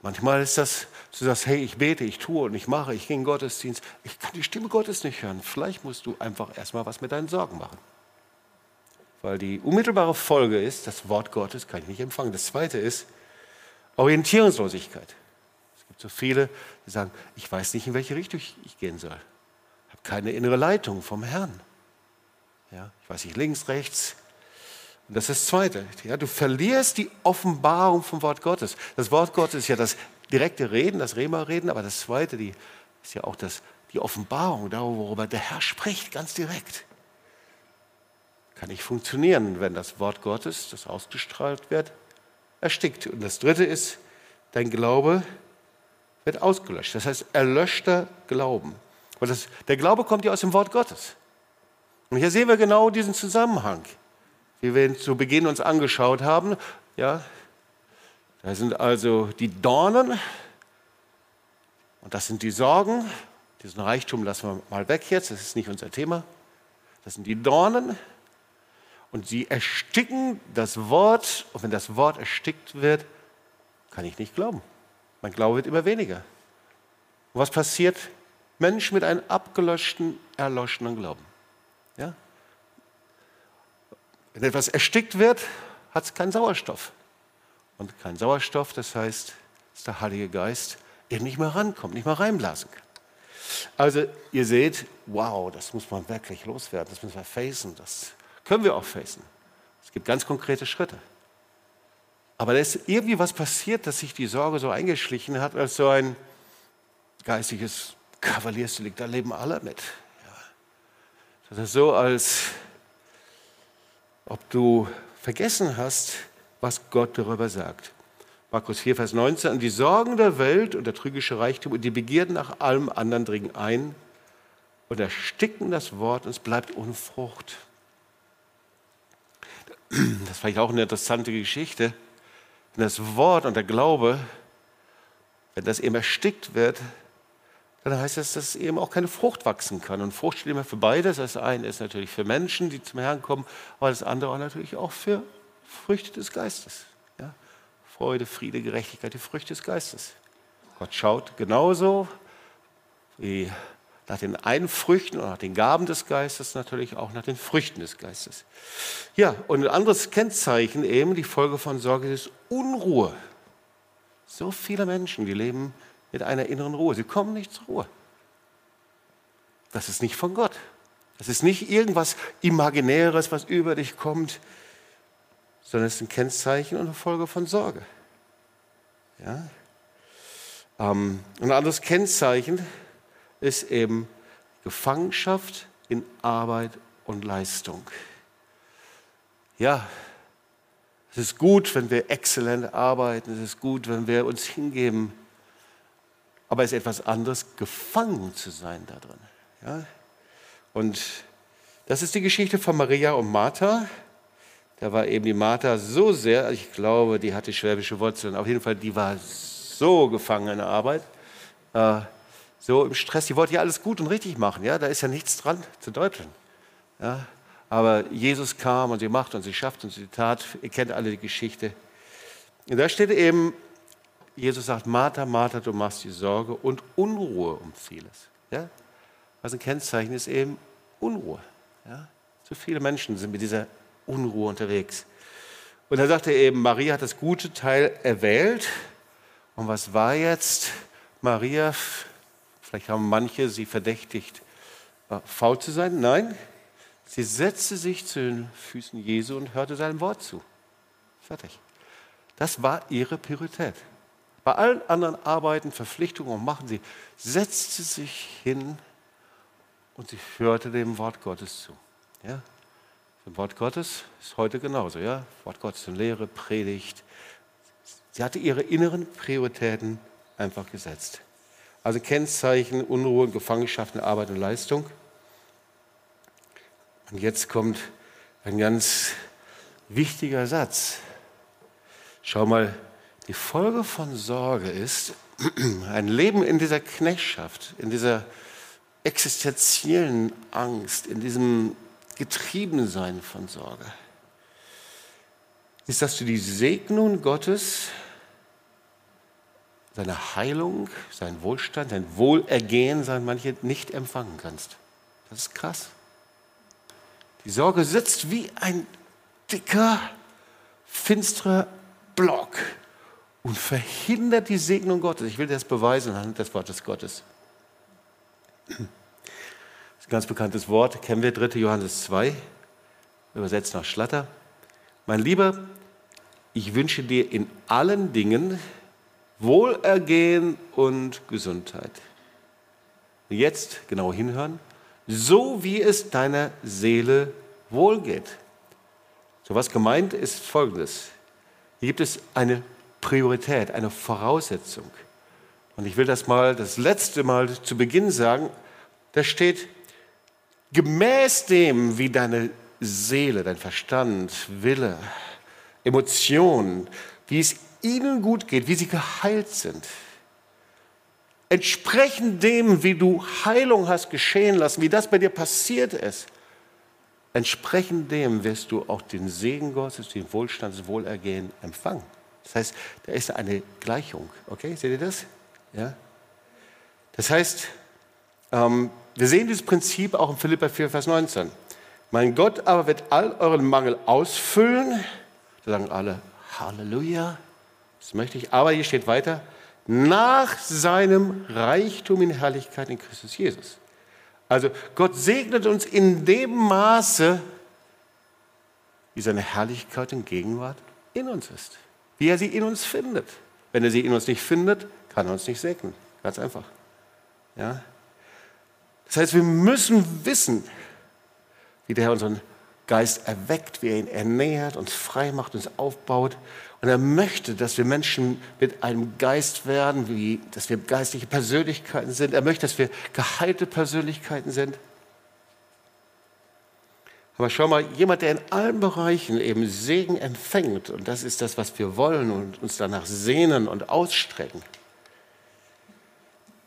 Manchmal ist das, du sagst, hey, ich bete, ich tue und ich mache, ich gehe in den Gottesdienst. Ich kann die Stimme Gottes nicht hören. Vielleicht musst du einfach erstmal was mit deinen Sorgen machen. Weil die unmittelbare Folge ist, das Wort Gottes kann ich nicht empfangen. Das zweite ist Orientierungslosigkeit. Es gibt so viele, die sagen, ich weiß nicht, in welche Richtung ich gehen soll. Ich habe keine innere Leitung vom Herrn. Ja, ich weiß nicht, links, rechts. Und das ist das Zweite. Ja, du verlierst die Offenbarung vom Wort Gottes. Das Wort Gottes ist ja das direkte Reden, das Rema-Reden, aber das Zweite die, ist ja auch das, die Offenbarung, darüber der Herr spricht, ganz direkt kann nicht funktionieren, wenn das Wort Gottes, das ausgestrahlt wird, erstickt. Und das Dritte ist, dein Glaube wird ausgelöscht. Das heißt, erlöschter Glauben. Und das, der Glaube kommt ja aus dem Wort Gottes. Und hier sehen wir genau diesen Zusammenhang, wie wir ihn zu Beginn uns angeschaut haben. Ja, da sind also die Dornen und das sind die Sorgen. Diesen Reichtum lassen wir mal weg jetzt, das ist nicht unser Thema. Das sind die Dornen und sie ersticken das Wort. Und wenn das Wort erstickt wird, kann ich nicht glauben. Mein Glaube wird immer weniger. Und was passiert? Mensch mit einem abgelöschten, erloschenen Glauben. Ja? Wenn etwas erstickt wird, hat es keinen Sauerstoff. Und kein Sauerstoff, das heißt, dass der Heilige Geist eben nicht mehr rankommt, nicht mehr reinblasen kann. Also ihr seht, wow, das muss man wirklich loswerden, das müssen wir facen, das können wir auch facen. Es gibt ganz konkrete Schritte. Aber da ist irgendwie was passiert, dass sich die Sorge so eingeschlichen hat, als so ein geistiges Kavaliersdelikt. Da leben alle mit. Ja. Das ist so, als ob du vergessen hast, was Gott darüber sagt. Markus 4, Vers 19. Und die Sorgen der Welt und der trügische Reichtum und die Begierden nach allem anderen dringen ein und ersticken das Wort und es bleibt ohne Frucht. Das ist vielleicht auch eine interessante Geschichte. Wenn das Wort und der Glaube, wenn das eben erstickt wird, dann heißt das, dass eben auch keine Frucht wachsen kann. Und Frucht steht immer für beides. Das eine ist natürlich für Menschen, die zum Herrn kommen, aber das andere auch natürlich auch für Früchte des Geistes. Ja? Freude, Friede, Gerechtigkeit, die Früchte des Geistes. Gott schaut genauso wie nach den einen Früchten und nach den Gaben des Geistes, natürlich auch nach den Früchten des Geistes. Ja, und ein anderes Kennzeichen eben, die Folge von Sorge ist Unruhe. So viele Menschen, die leben mit einer inneren Ruhe. Sie kommen nicht zur Ruhe. Das ist nicht von Gott. Das ist nicht irgendwas Imaginäres, was über dich kommt, sondern es ist ein Kennzeichen und eine Folge von Sorge. Ja? Ähm, ein anderes Kennzeichen ist eben Gefangenschaft in Arbeit und Leistung. Ja, es ist gut, wenn wir exzellent arbeiten, es ist gut, wenn wir uns hingeben, aber es ist etwas anderes, gefangen zu sein da drin. Ja? Und das ist die Geschichte von Maria und Martha. Da war eben die Martha so sehr, ich glaube, die hatte schwäbische Wurzeln, auf jeden Fall, die war so gefangen in der Arbeit. Äh, so im Stress. Die wollte ja alles gut und richtig machen. Ja? Da ist ja nichts dran zu deuteln. Ja? Aber Jesus kam und sie macht und sie schafft und sie tat. Ihr kennt alle die Geschichte. Und da steht eben, Jesus sagt, Martha, Martha, du machst die Sorge und Unruhe um vieles. Ja? Was ein Kennzeichen ist eben Unruhe. Ja? Zu viele Menschen sind mit dieser Unruhe unterwegs. Und da sagt er eben, Maria hat das gute Teil erwählt. Und was war jetzt? Maria Vielleicht haben manche sie verdächtigt, äh, faul zu sein. Nein, sie setzte sich zu den Füßen Jesu und hörte seinem Wort zu. Fertig. Das war ihre Priorität. Bei allen anderen Arbeiten, Verpflichtungen und Machen sie, setzte sich hin und sie hörte dem Wort Gottes zu. Ja? Das Wort Gottes ist heute genauso. Ja? Wort Gottes in Lehre, Predigt. Sie hatte ihre inneren Prioritäten einfach gesetzt. Also Kennzeichen, Unruhe, Gefangenschaft in Arbeit und Leistung. Und jetzt kommt ein ganz wichtiger Satz. Schau mal, die Folge von Sorge ist *clears throat* ein Leben in dieser Knechtschaft, in dieser existenziellen Angst, in diesem Getriebensein von Sorge. Ist, dass du die Segnung Gottes seine Heilung, sein Wohlstand, sein Wohlergehen, sagen manche, nicht empfangen kannst. Das ist krass. Die Sorge sitzt wie ein dicker, finsterer Block und verhindert die Segnung Gottes. Ich will das beweisen anhand des Wortes Gottes. Das ist ein ganz bekanntes Wort, kennen wir 3. Johannes 2, übersetzt nach Schlatter. Mein Lieber, ich wünsche dir in allen Dingen, Wohlergehen und Gesundheit. Jetzt genau hinhören, so wie es deiner Seele wohlgeht. So was gemeint ist folgendes. Hier gibt es eine Priorität, eine Voraussetzung. Und ich will das mal das letzte Mal zu Beginn sagen. Da steht, gemäß dem, wie deine Seele, dein Verstand, Wille, Emotionen, wie es ihnen gut geht, wie sie geheilt sind, entsprechend dem, wie du Heilung hast geschehen lassen, wie das bei dir passiert ist, entsprechend dem wirst du auch den Segen Gottes, den Wohlstand, das Wohlergehen empfangen. Das heißt, da ist eine Gleichung. Okay, seht ihr das? Ja? Das heißt, ähm, wir sehen dieses Prinzip auch in Philippa 4, Vers 19. Mein Gott aber wird all euren Mangel ausfüllen. Da sagen alle, Halleluja. Das möchte ich. Aber hier steht weiter, nach seinem Reichtum in Herrlichkeit in Christus Jesus. Also Gott segnet uns in dem Maße, wie seine Herrlichkeit und Gegenwart in uns ist. Wie er sie in uns findet. Wenn er sie in uns nicht findet, kann er uns nicht segnen. Ganz einfach. Ja? Das heißt, wir müssen wissen, wie der Herr unseren Geist erweckt, wie er ihn ernährt, uns frei macht, uns aufbaut. Und er möchte, dass wir Menschen mit einem Geist werden, wie, dass wir geistliche Persönlichkeiten sind. Er möchte, dass wir geheilte Persönlichkeiten sind. Aber schau mal, jemand, der in allen Bereichen eben Segen empfängt, und das ist das, was wir wollen und uns danach sehnen und ausstrecken,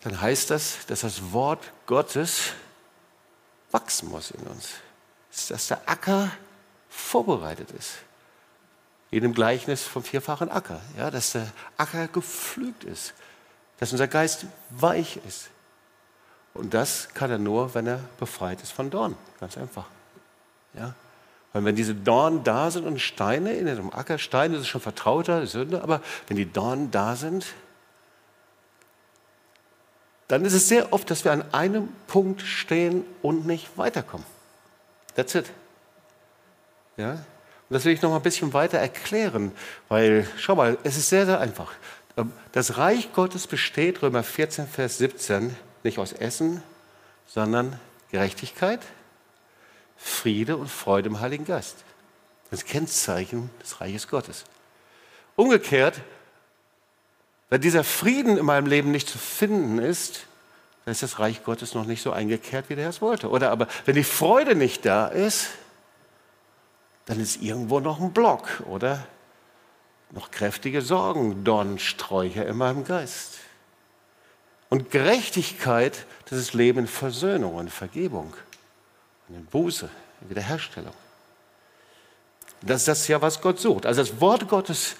dann heißt das, dass das Wort Gottes wachsen muss in uns. Dass der Acker vorbereitet ist. In dem Gleichnis vom vierfachen Acker. Ja, dass der Acker gepflügt ist. Dass unser Geist weich ist. Und das kann er nur, wenn er befreit ist von Dorn. Ganz einfach. Ja? Weil wenn diese Dornen da sind und Steine in einem Acker, Steine ist schon vertrauter Sünde, aber wenn die Dornen da sind, dann ist es sehr oft, dass wir an einem Punkt stehen und nicht weiterkommen. That's it. Ja? Und das will ich noch mal ein bisschen weiter erklären, weil, schau mal, es ist sehr, sehr einfach. Das Reich Gottes besteht, Römer 14, Vers 17, nicht aus Essen, sondern Gerechtigkeit, Friede und Freude im Heiligen Geist. Das Kennzeichen des Reiches Gottes. Umgekehrt, wenn dieser Frieden in meinem Leben nicht zu finden ist, dann ist das Reich Gottes noch nicht so eingekehrt, wie der es wollte. Oder aber wenn die Freude nicht da ist, dann ist irgendwo noch ein Block oder noch kräftige Sorgen, Dornsträucher in meinem Geist. Und Gerechtigkeit, das ist Leben in Versöhnung und Vergebung in Buße, in Wiederherstellung. Das ist das ja, was Gott sucht. Also das Wort Gottes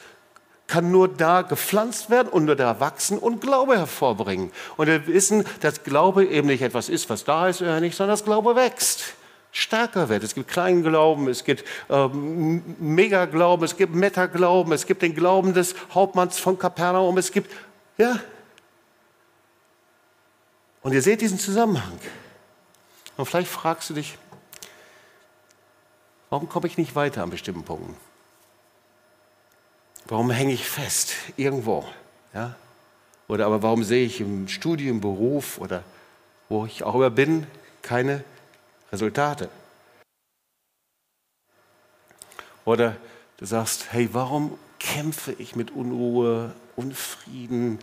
kann nur da gepflanzt werden und nur da wachsen und Glaube hervorbringen. Und wir wissen, dass Glaube eben nicht etwas ist, was da ist oder nicht, sondern dass Glaube wächst, stärker wird. Es gibt kleinen Glauben, es gibt ähm, Megaglauben, es gibt Metaglauben, es gibt den Glauben des Hauptmanns von Kapernaum, es gibt, ja. Und ihr seht diesen Zusammenhang. Und vielleicht fragst du dich, warum komme ich nicht weiter an bestimmten Punkten? Warum hänge ich fest irgendwo? Ja? Oder aber warum sehe ich im Studium, Beruf oder wo ich auch immer bin, keine Resultate? Oder du sagst, hey, warum kämpfe ich mit Unruhe, Unfrieden?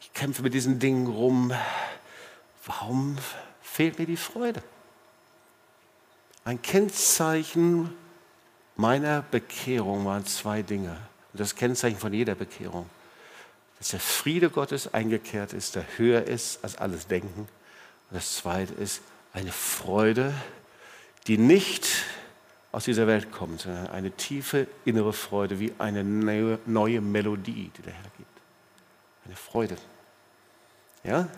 Ich kämpfe mit diesen Dingen rum. Warum fehlt mir die Freude? Ein Kennzeichen meiner Bekehrung waren zwei Dinge. Das Kennzeichen von jeder Bekehrung. Dass der Friede Gottes eingekehrt ist, der höher ist als alles Denken. Und das zweite ist eine Freude, die nicht aus dieser Welt kommt, sondern eine tiefe innere Freude, wie eine neue Melodie, die der Herr gibt. Eine Freude. Ja?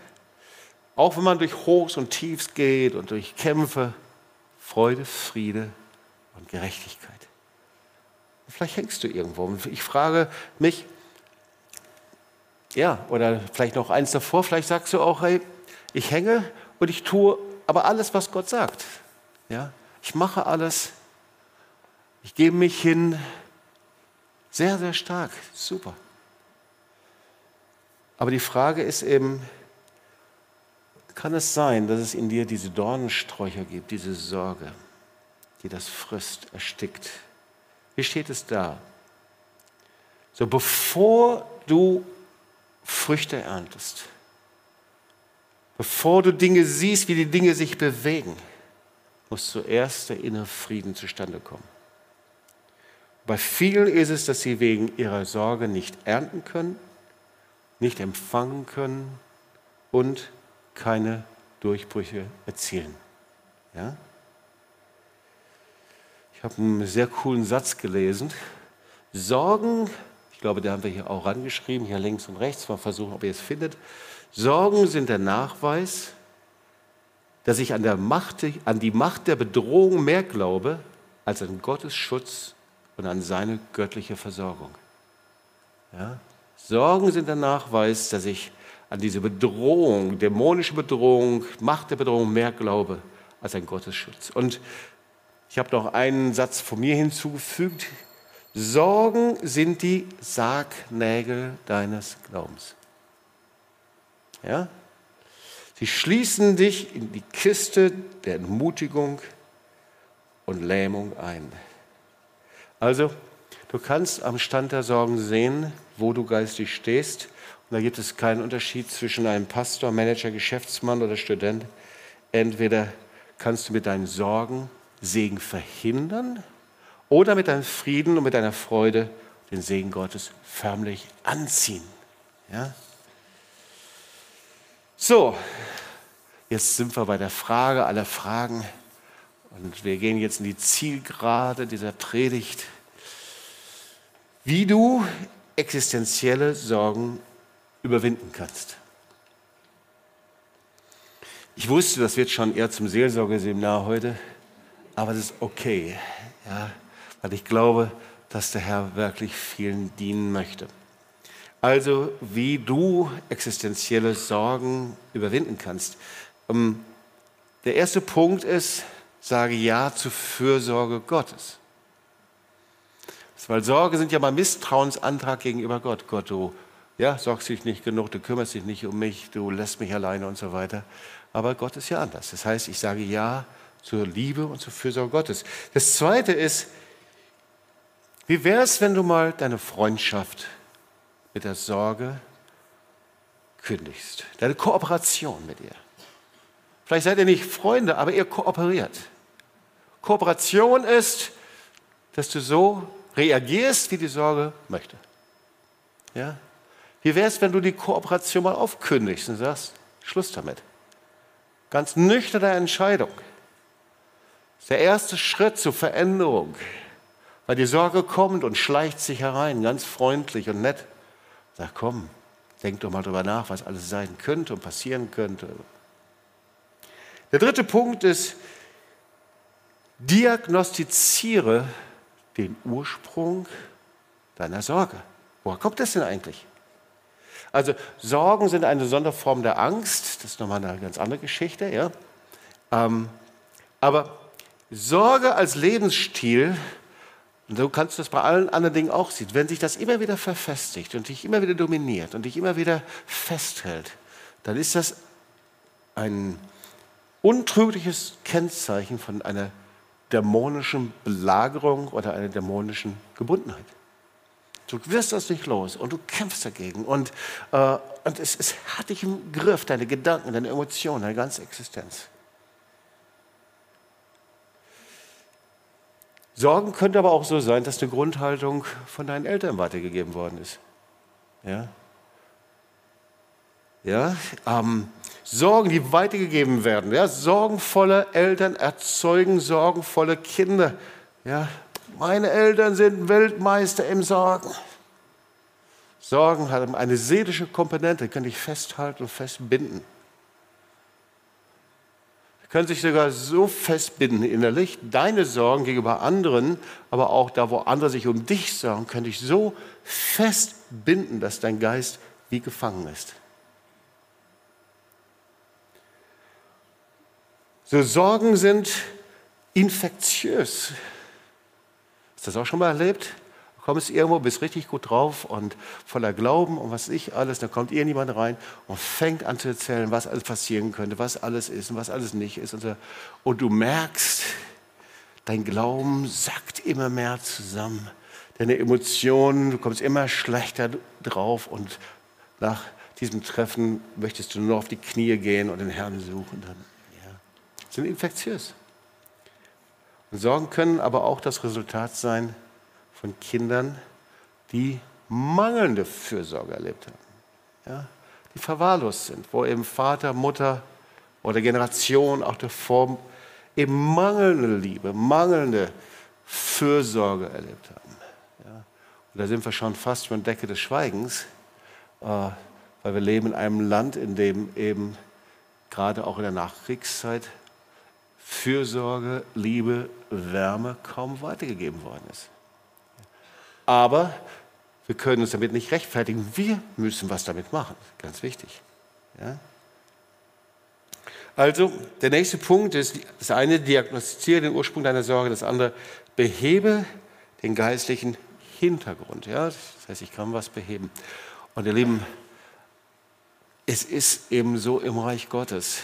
Auch wenn man durch Hochs und Tiefs geht und durch Kämpfe, Freude, Friede und Gerechtigkeit. Vielleicht hängst du irgendwo. Und ich frage mich, ja, oder vielleicht noch eins davor, vielleicht sagst du auch, hey, ich hänge und ich tue aber alles, was Gott sagt. Ja, ich mache alles, ich gebe mich hin, sehr, sehr stark, super. Aber die Frage ist eben, kann es sein, dass es in dir diese Dornensträucher gibt, diese Sorge, die das frisst, erstickt, wie steht es da? So, bevor du Früchte erntest, bevor du Dinge siehst, wie die Dinge sich bewegen, muss zuerst der innere Frieden zustande kommen. Bei vielen ist es, dass sie wegen ihrer Sorge nicht ernten können, nicht empfangen können und keine Durchbrüche erzielen. Ja? Ich habe einen sehr coolen Satz gelesen. Sorgen, ich glaube, da haben wir hier auch rangeschrieben, hier links und rechts, mal versuchen, ob ihr es findet. Sorgen sind der Nachweis, dass ich an, der Macht, an die Macht der Bedrohung mehr glaube, als an Gottes Schutz und an seine göttliche Versorgung. Ja? Sorgen sind der Nachweis, dass ich an diese Bedrohung, dämonische Bedrohung, Macht der Bedrohung mehr glaube als ein Gottesschutz. Und ich habe noch einen Satz von mir hinzugefügt. Sorgen sind die Sargnägel deines Glaubens. Ja? Sie schließen dich in die Kiste der Entmutigung und Lähmung ein. Also, du kannst am Stand der Sorgen sehen, wo du geistig stehst. Da gibt es keinen Unterschied zwischen einem Pastor, Manager, Geschäftsmann oder Student. Entweder kannst du mit deinen Sorgen Segen verhindern oder mit deinem Frieden und mit deiner Freude den Segen Gottes förmlich anziehen. Ja? So, jetzt sind wir bei der Frage aller Fragen und wir gehen jetzt in die Zielgerade dieser Predigt. Wie du existenzielle Sorgen überwinden kannst. Ich wusste, das wird schon eher zum Seelsorgeseminar heute, aber das ist okay, ja, weil ich glaube, dass der Herr wirklich vielen dienen möchte. Also, wie du existenzielle Sorgen überwinden kannst. Ähm, der erste Punkt ist, sage Ja zur Fürsorge Gottes. Weil Sorge sind ja mal Misstrauensantrag gegenüber Gott. Gott, du ja, sorgst dich nicht genug, du kümmerst dich nicht um mich, du lässt mich alleine und so weiter. Aber Gott ist ja anders. Das heißt, ich sage Ja zur Liebe und zur Fürsorge Gottes. Das Zweite ist, wie wäre es, wenn du mal deine Freundschaft mit der Sorge kündigst? Deine Kooperation mit ihr. Vielleicht seid ihr nicht Freunde, aber ihr kooperiert. Kooperation ist, dass du so reagierst, wie die Sorge möchte. Ja? Wie wäre es, wenn du die Kooperation mal aufkündigst und sagst, Schluss damit. Ganz nüchterne Entscheidung. Das ist der erste Schritt zur Veränderung. Weil die Sorge kommt und schleicht sich herein, ganz freundlich und nett. Sag, komm, denk doch mal drüber nach, was alles sein könnte und passieren könnte. Der dritte Punkt ist, diagnostiziere den Ursprung deiner Sorge. Woher kommt das denn eigentlich? Also Sorgen sind eine Sonderform der Angst, das ist nochmal eine ganz andere Geschichte, ja. Ähm, aber Sorge als Lebensstil, und du kannst das bei allen anderen Dingen auch sehen, wenn sich das immer wieder verfestigt und dich immer wieder dominiert und dich immer wieder festhält, dann ist das ein untrügliches Kennzeichen von einer dämonischen Belagerung oder einer dämonischen Gebundenheit. Du wirst das nicht los und du kämpfst dagegen und, äh, und es, es hat dich im Griff, deine Gedanken, deine Emotionen, deine ganze Existenz. Sorgen könnte aber auch so sein, dass eine Grundhaltung von deinen Eltern weitergegeben worden ist. Ja? Ja? Ähm, Sorgen, die weitergegeben werden. Ja? Sorgenvolle Eltern erzeugen sorgenvolle Kinder. Ja? Meine Eltern sind Weltmeister im Sorgen. Sorgen haben eine seelische Komponente, kann dich festhalten und festbinden. Sie können sich sogar so festbinden innerlich, deine Sorgen gegenüber anderen, aber auch da, wo andere sich um dich sorgen, können dich so festbinden, dass dein Geist wie gefangen ist. So Sorgen sind infektiös. Hast du das auch schon mal erlebt? Du kommst irgendwo, bist richtig gut drauf und voller Glauben und was ich alles. Da kommt irgendjemand rein und fängt an zu erzählen, was alles passieren könnte, was alles ist und was alles nicht ist. Und, so. und du merkst, dein Glauben sackt immer mehr zusammen. Deine Emotionen, du kommst immer schlechter drauf und nach diesem Treffen möchtest du nur auf die Knie gehen und den Herrn suchen. Dann sind infektiös. Sorgen können aber auch das Resultat sein von Kindern, die mangelnde Fürsorge erlebt haben. Ja? Die verwahrlost sind, wo eben Vater, Mutter oder Generation auch davor eben mangelnde Liebe, mangelnde Fürsorge erlebt haben. Ja? Und da sind wir schon fast von Decke des Schweigens, äh, weil wir leben in einem Land, in dem eben gerade auch in der Nachkriegszeit Fürsorge, Liebe, Wärme kaum weitergegeben worden ist. Aber Wir können uns damit nicht rechtfertigen. Wir müssen was damit machen. Ganz wichtig. Ja? Also, der nächste Punkt ist, das eine, diagnostiziere den Ursprung deiner Sorge, das andere, behebe den geistlichen Hintergrund. Ja? Das heißt, ich kann was beheben. Und ihr Lieben, es ist eben so im Reich Gottes,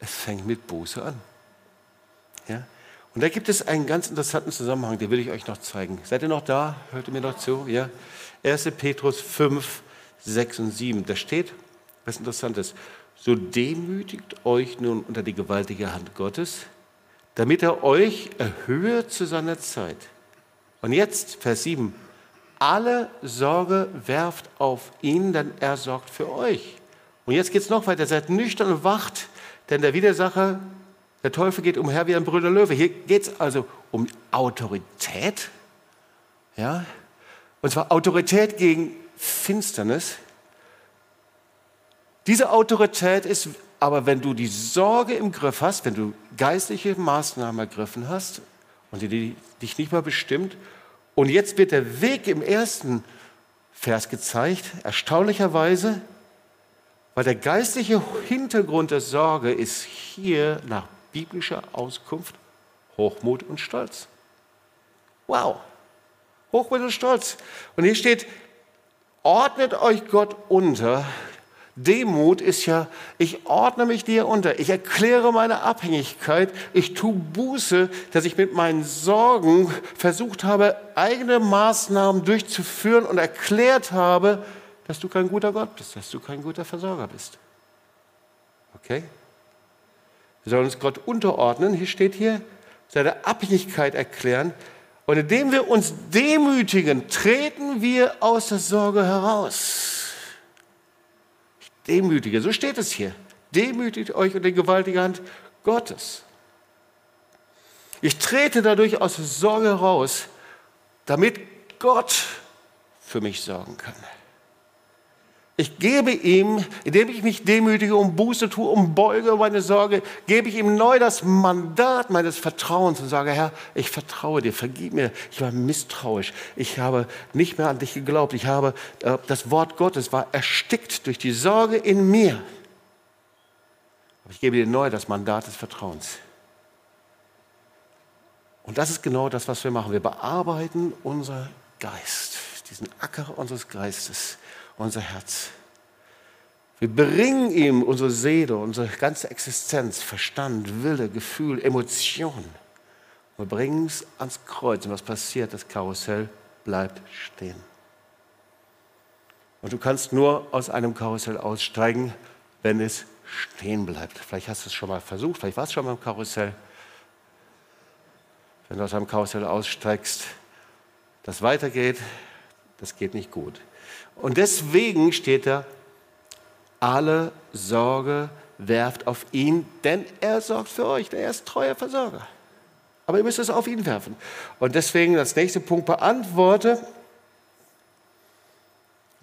es fängt mit Buße an. Ja? Und da gibt es einen ganz interessanten Zusammenhang, den will ich euch noch zeigen. Seid ihr noch da? Hört ihr mir noch zu? Ja? 1. Petrus 5, 6 und 7. Da steht was Interessantes. So demütigt euch nun unter die gewaltige Hand Gottes, damit er euch erhöhe zu seiner Zeit. Und jetzt, Vers 7. Alle Sorge werft auf ihn, denn er sorgt für euch. Und jetzt geht es noch weiter. Seid nüchtern und wacht, denn der Widersacher der Teufel geht umher wie ein Brüder Löwe. Hier geht es also um Autorität. Ja? Und zwar Autorität gegen Finsternis. Diese Autorität ist aber, wenn du die Sorge im Griff hast, wenn du geistliche Maßnahmen ergriffen hast und die, dich nicht mehr bestimmt, und jetzt wird der Weg im ersten Vers gezeigt, erstaunlicherweise, weil der geistliche Hintergrund der Sorge ist hier nach biblischer Auskunft Hochmut und Stolz. Wow. Hochmut und Stolz. Und hier steht, ordnet euch Gott unter. Demut ist ja, ich ordne mich dir unter, ich erkläre meine Abhängigkeit, ich tue Buße, dass ich mit meinen Sorgen versucht habe, eigene Maßnahmen durchzuführen und erklärt habe, dass du kein guter Gott bist, dass du kein guter Versorger bist. Okay? Wir sollen uns Gott unterordnen. Hier steht hier, seine Abhängigkeit erklären. Und indem wir uns demütigen, treten wir aus der Sorge heraus. Demütige, so steht es hier. Demütigt euch unter die gewaltige Hand Gottes. Ich trete dadurch aus der Sorge heraus, damit Gott für mich sorgen kann. Ich gebe ihm, indem ich mich demütige, um Buße tue, um beuge meine Sorge, gebe ich ihm neu das Mandat meines Vertrauens und sage, Herr, ich vertraue dir, vergib mir, ich war misstrauisch, ich habe nicht mehr an dich geglaubt, ich habe, äh, das Wort Gottes war erstickt durch die Sorge in mir. Aber ich gebe dir neu das Mandat des Vertrauens. Und das ist genau das, was wir machen. Wir bearbeiten unser Geist, diesen Acker unseres Geistes unser Herz. Wir bringen ihm unsere Seele, unsere ganze Existenz, Verstand, Wille, Gefühl, Emotion. Wir bringen es ans Kreuz und was passiert? Das Karussell bleibt stehen. Und du kannst nur aus einem Karussell aussteigen, wenn es stehen bleibt. Vielleicht hast du es schon mal versucht, vielleicht warst du schon mal im Karussell. Wenn du aus einem Karussell aussteigst, das weitergeht, das geht nicht gut. Und deswegen steht da, alle Sorge werft auf ihn, denn er sorgt für euch, er ist treuer Versorger. Aber ihr müsst es auf ihn werfen. Und deswegen das nächste Punkt beantworte.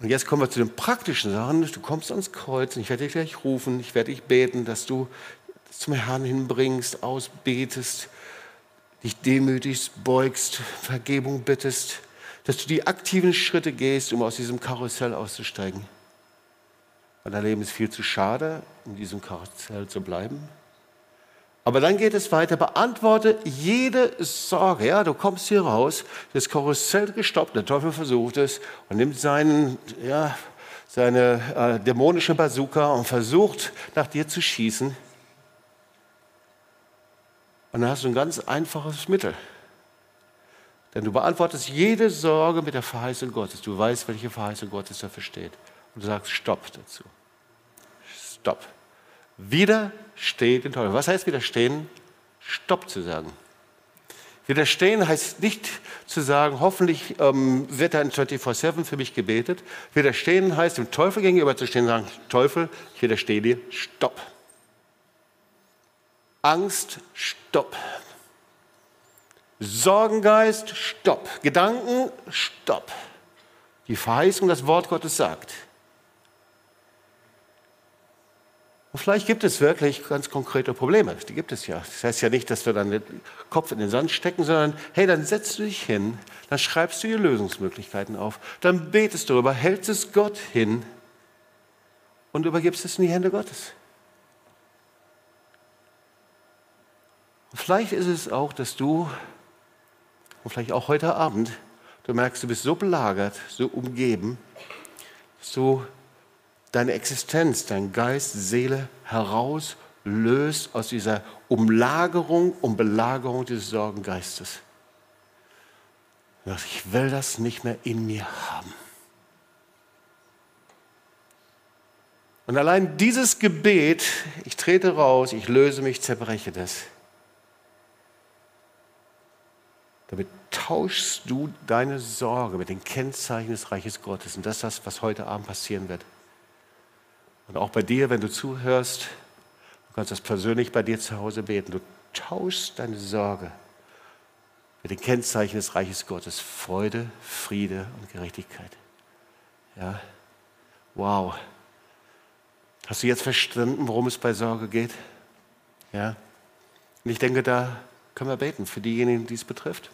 Und jetzt kommen wir zu den praktischen Sachen. Du kommst ans Kreuz und ich werde dich gleich rufen, ich werde dich beten, dass du zum Herrn hinbringst, ausbetest, dich demütigst, beugst, Vergebung bittest dass du die aktiven Schritte gehst, um aus diesem Karussell auszusteigen. Weil dein Leben ist viel zu schade, um in diesem Karussell zu bleiben. Aber dann geht es weiter. Beantworte jede Sorge. Ja, du kommst hier raus, das Karussell gestoppt, der Teufel versucht es und nimmt seinen, ja, seine äh, dämonische Bazooka und versucht, nach dir zu schießen. Und dann hast du ein ganz einfaches Mittel. Denn du beantwortest jede Sorge mit der Verheißung Gottes. Du weißt, welche Verheißung Gottes dafür steht. Und du sagst Stopp dazu. Stopp. Widersteht den Teufel. Was heißt widerstehen? Stopp zu sagen. Widerstehen heißt nicht zu sagen, hoffentlich ähm, wird in 24-7 für mich gebetet. Widerstehen heißt, dem Teufel gegenüber zu stehen und sagen, Teufel, ich widerstehe dir, stopp. Angst, stopp. Sorgengeist, stopp. Gedanken, stopp. Die Verheißung, das Wort Gottes sagt. Und vielleicht gibt es wirklich ganz konkrete Probleme. Die gibt es ja. Das heißt ja nicht, dass wir dann den Kopf in den Sand stecken, sondern hey, dann setzt du dich hin, dann schreibst du die Lösungsmöglichkeiten auf, dann betest du darüber, hältst es Gott hin und übergibst es in die Hände Gottes. Und vielleicht ist es auch, dass du, und vielleicht auch heute Abend, du merkst, du bist so belagert, so umgeben, du deine Existenz, dein Geist, Seele herauslöst aus dieser Umlagerung und Belagerung dieses Sorgengeistes. Ich will das nicht mehr in mir haben. Und allein dieses Gebet, ich trete raus, ich löse mich, zerbreche das. Damit tauschst du deine Sorge mit den Kennzeichen des Reiches Gottes. Und das ist das, was heute Abend passieren wird. Und auch bei dir, wenn du zuhörst, du kannst das persönlich bei dir zu Hause beten. Du tauschst deine Sorge mit den Kennzeichen des Reiches Gottes. Freude, Friede und Gerechtigkeit. Ja, wow. Hast du jetzt verstanden, worum es bei Sorge geht? Ja. Und ich denke, da können wir beten für diejenigen, die es betrifft.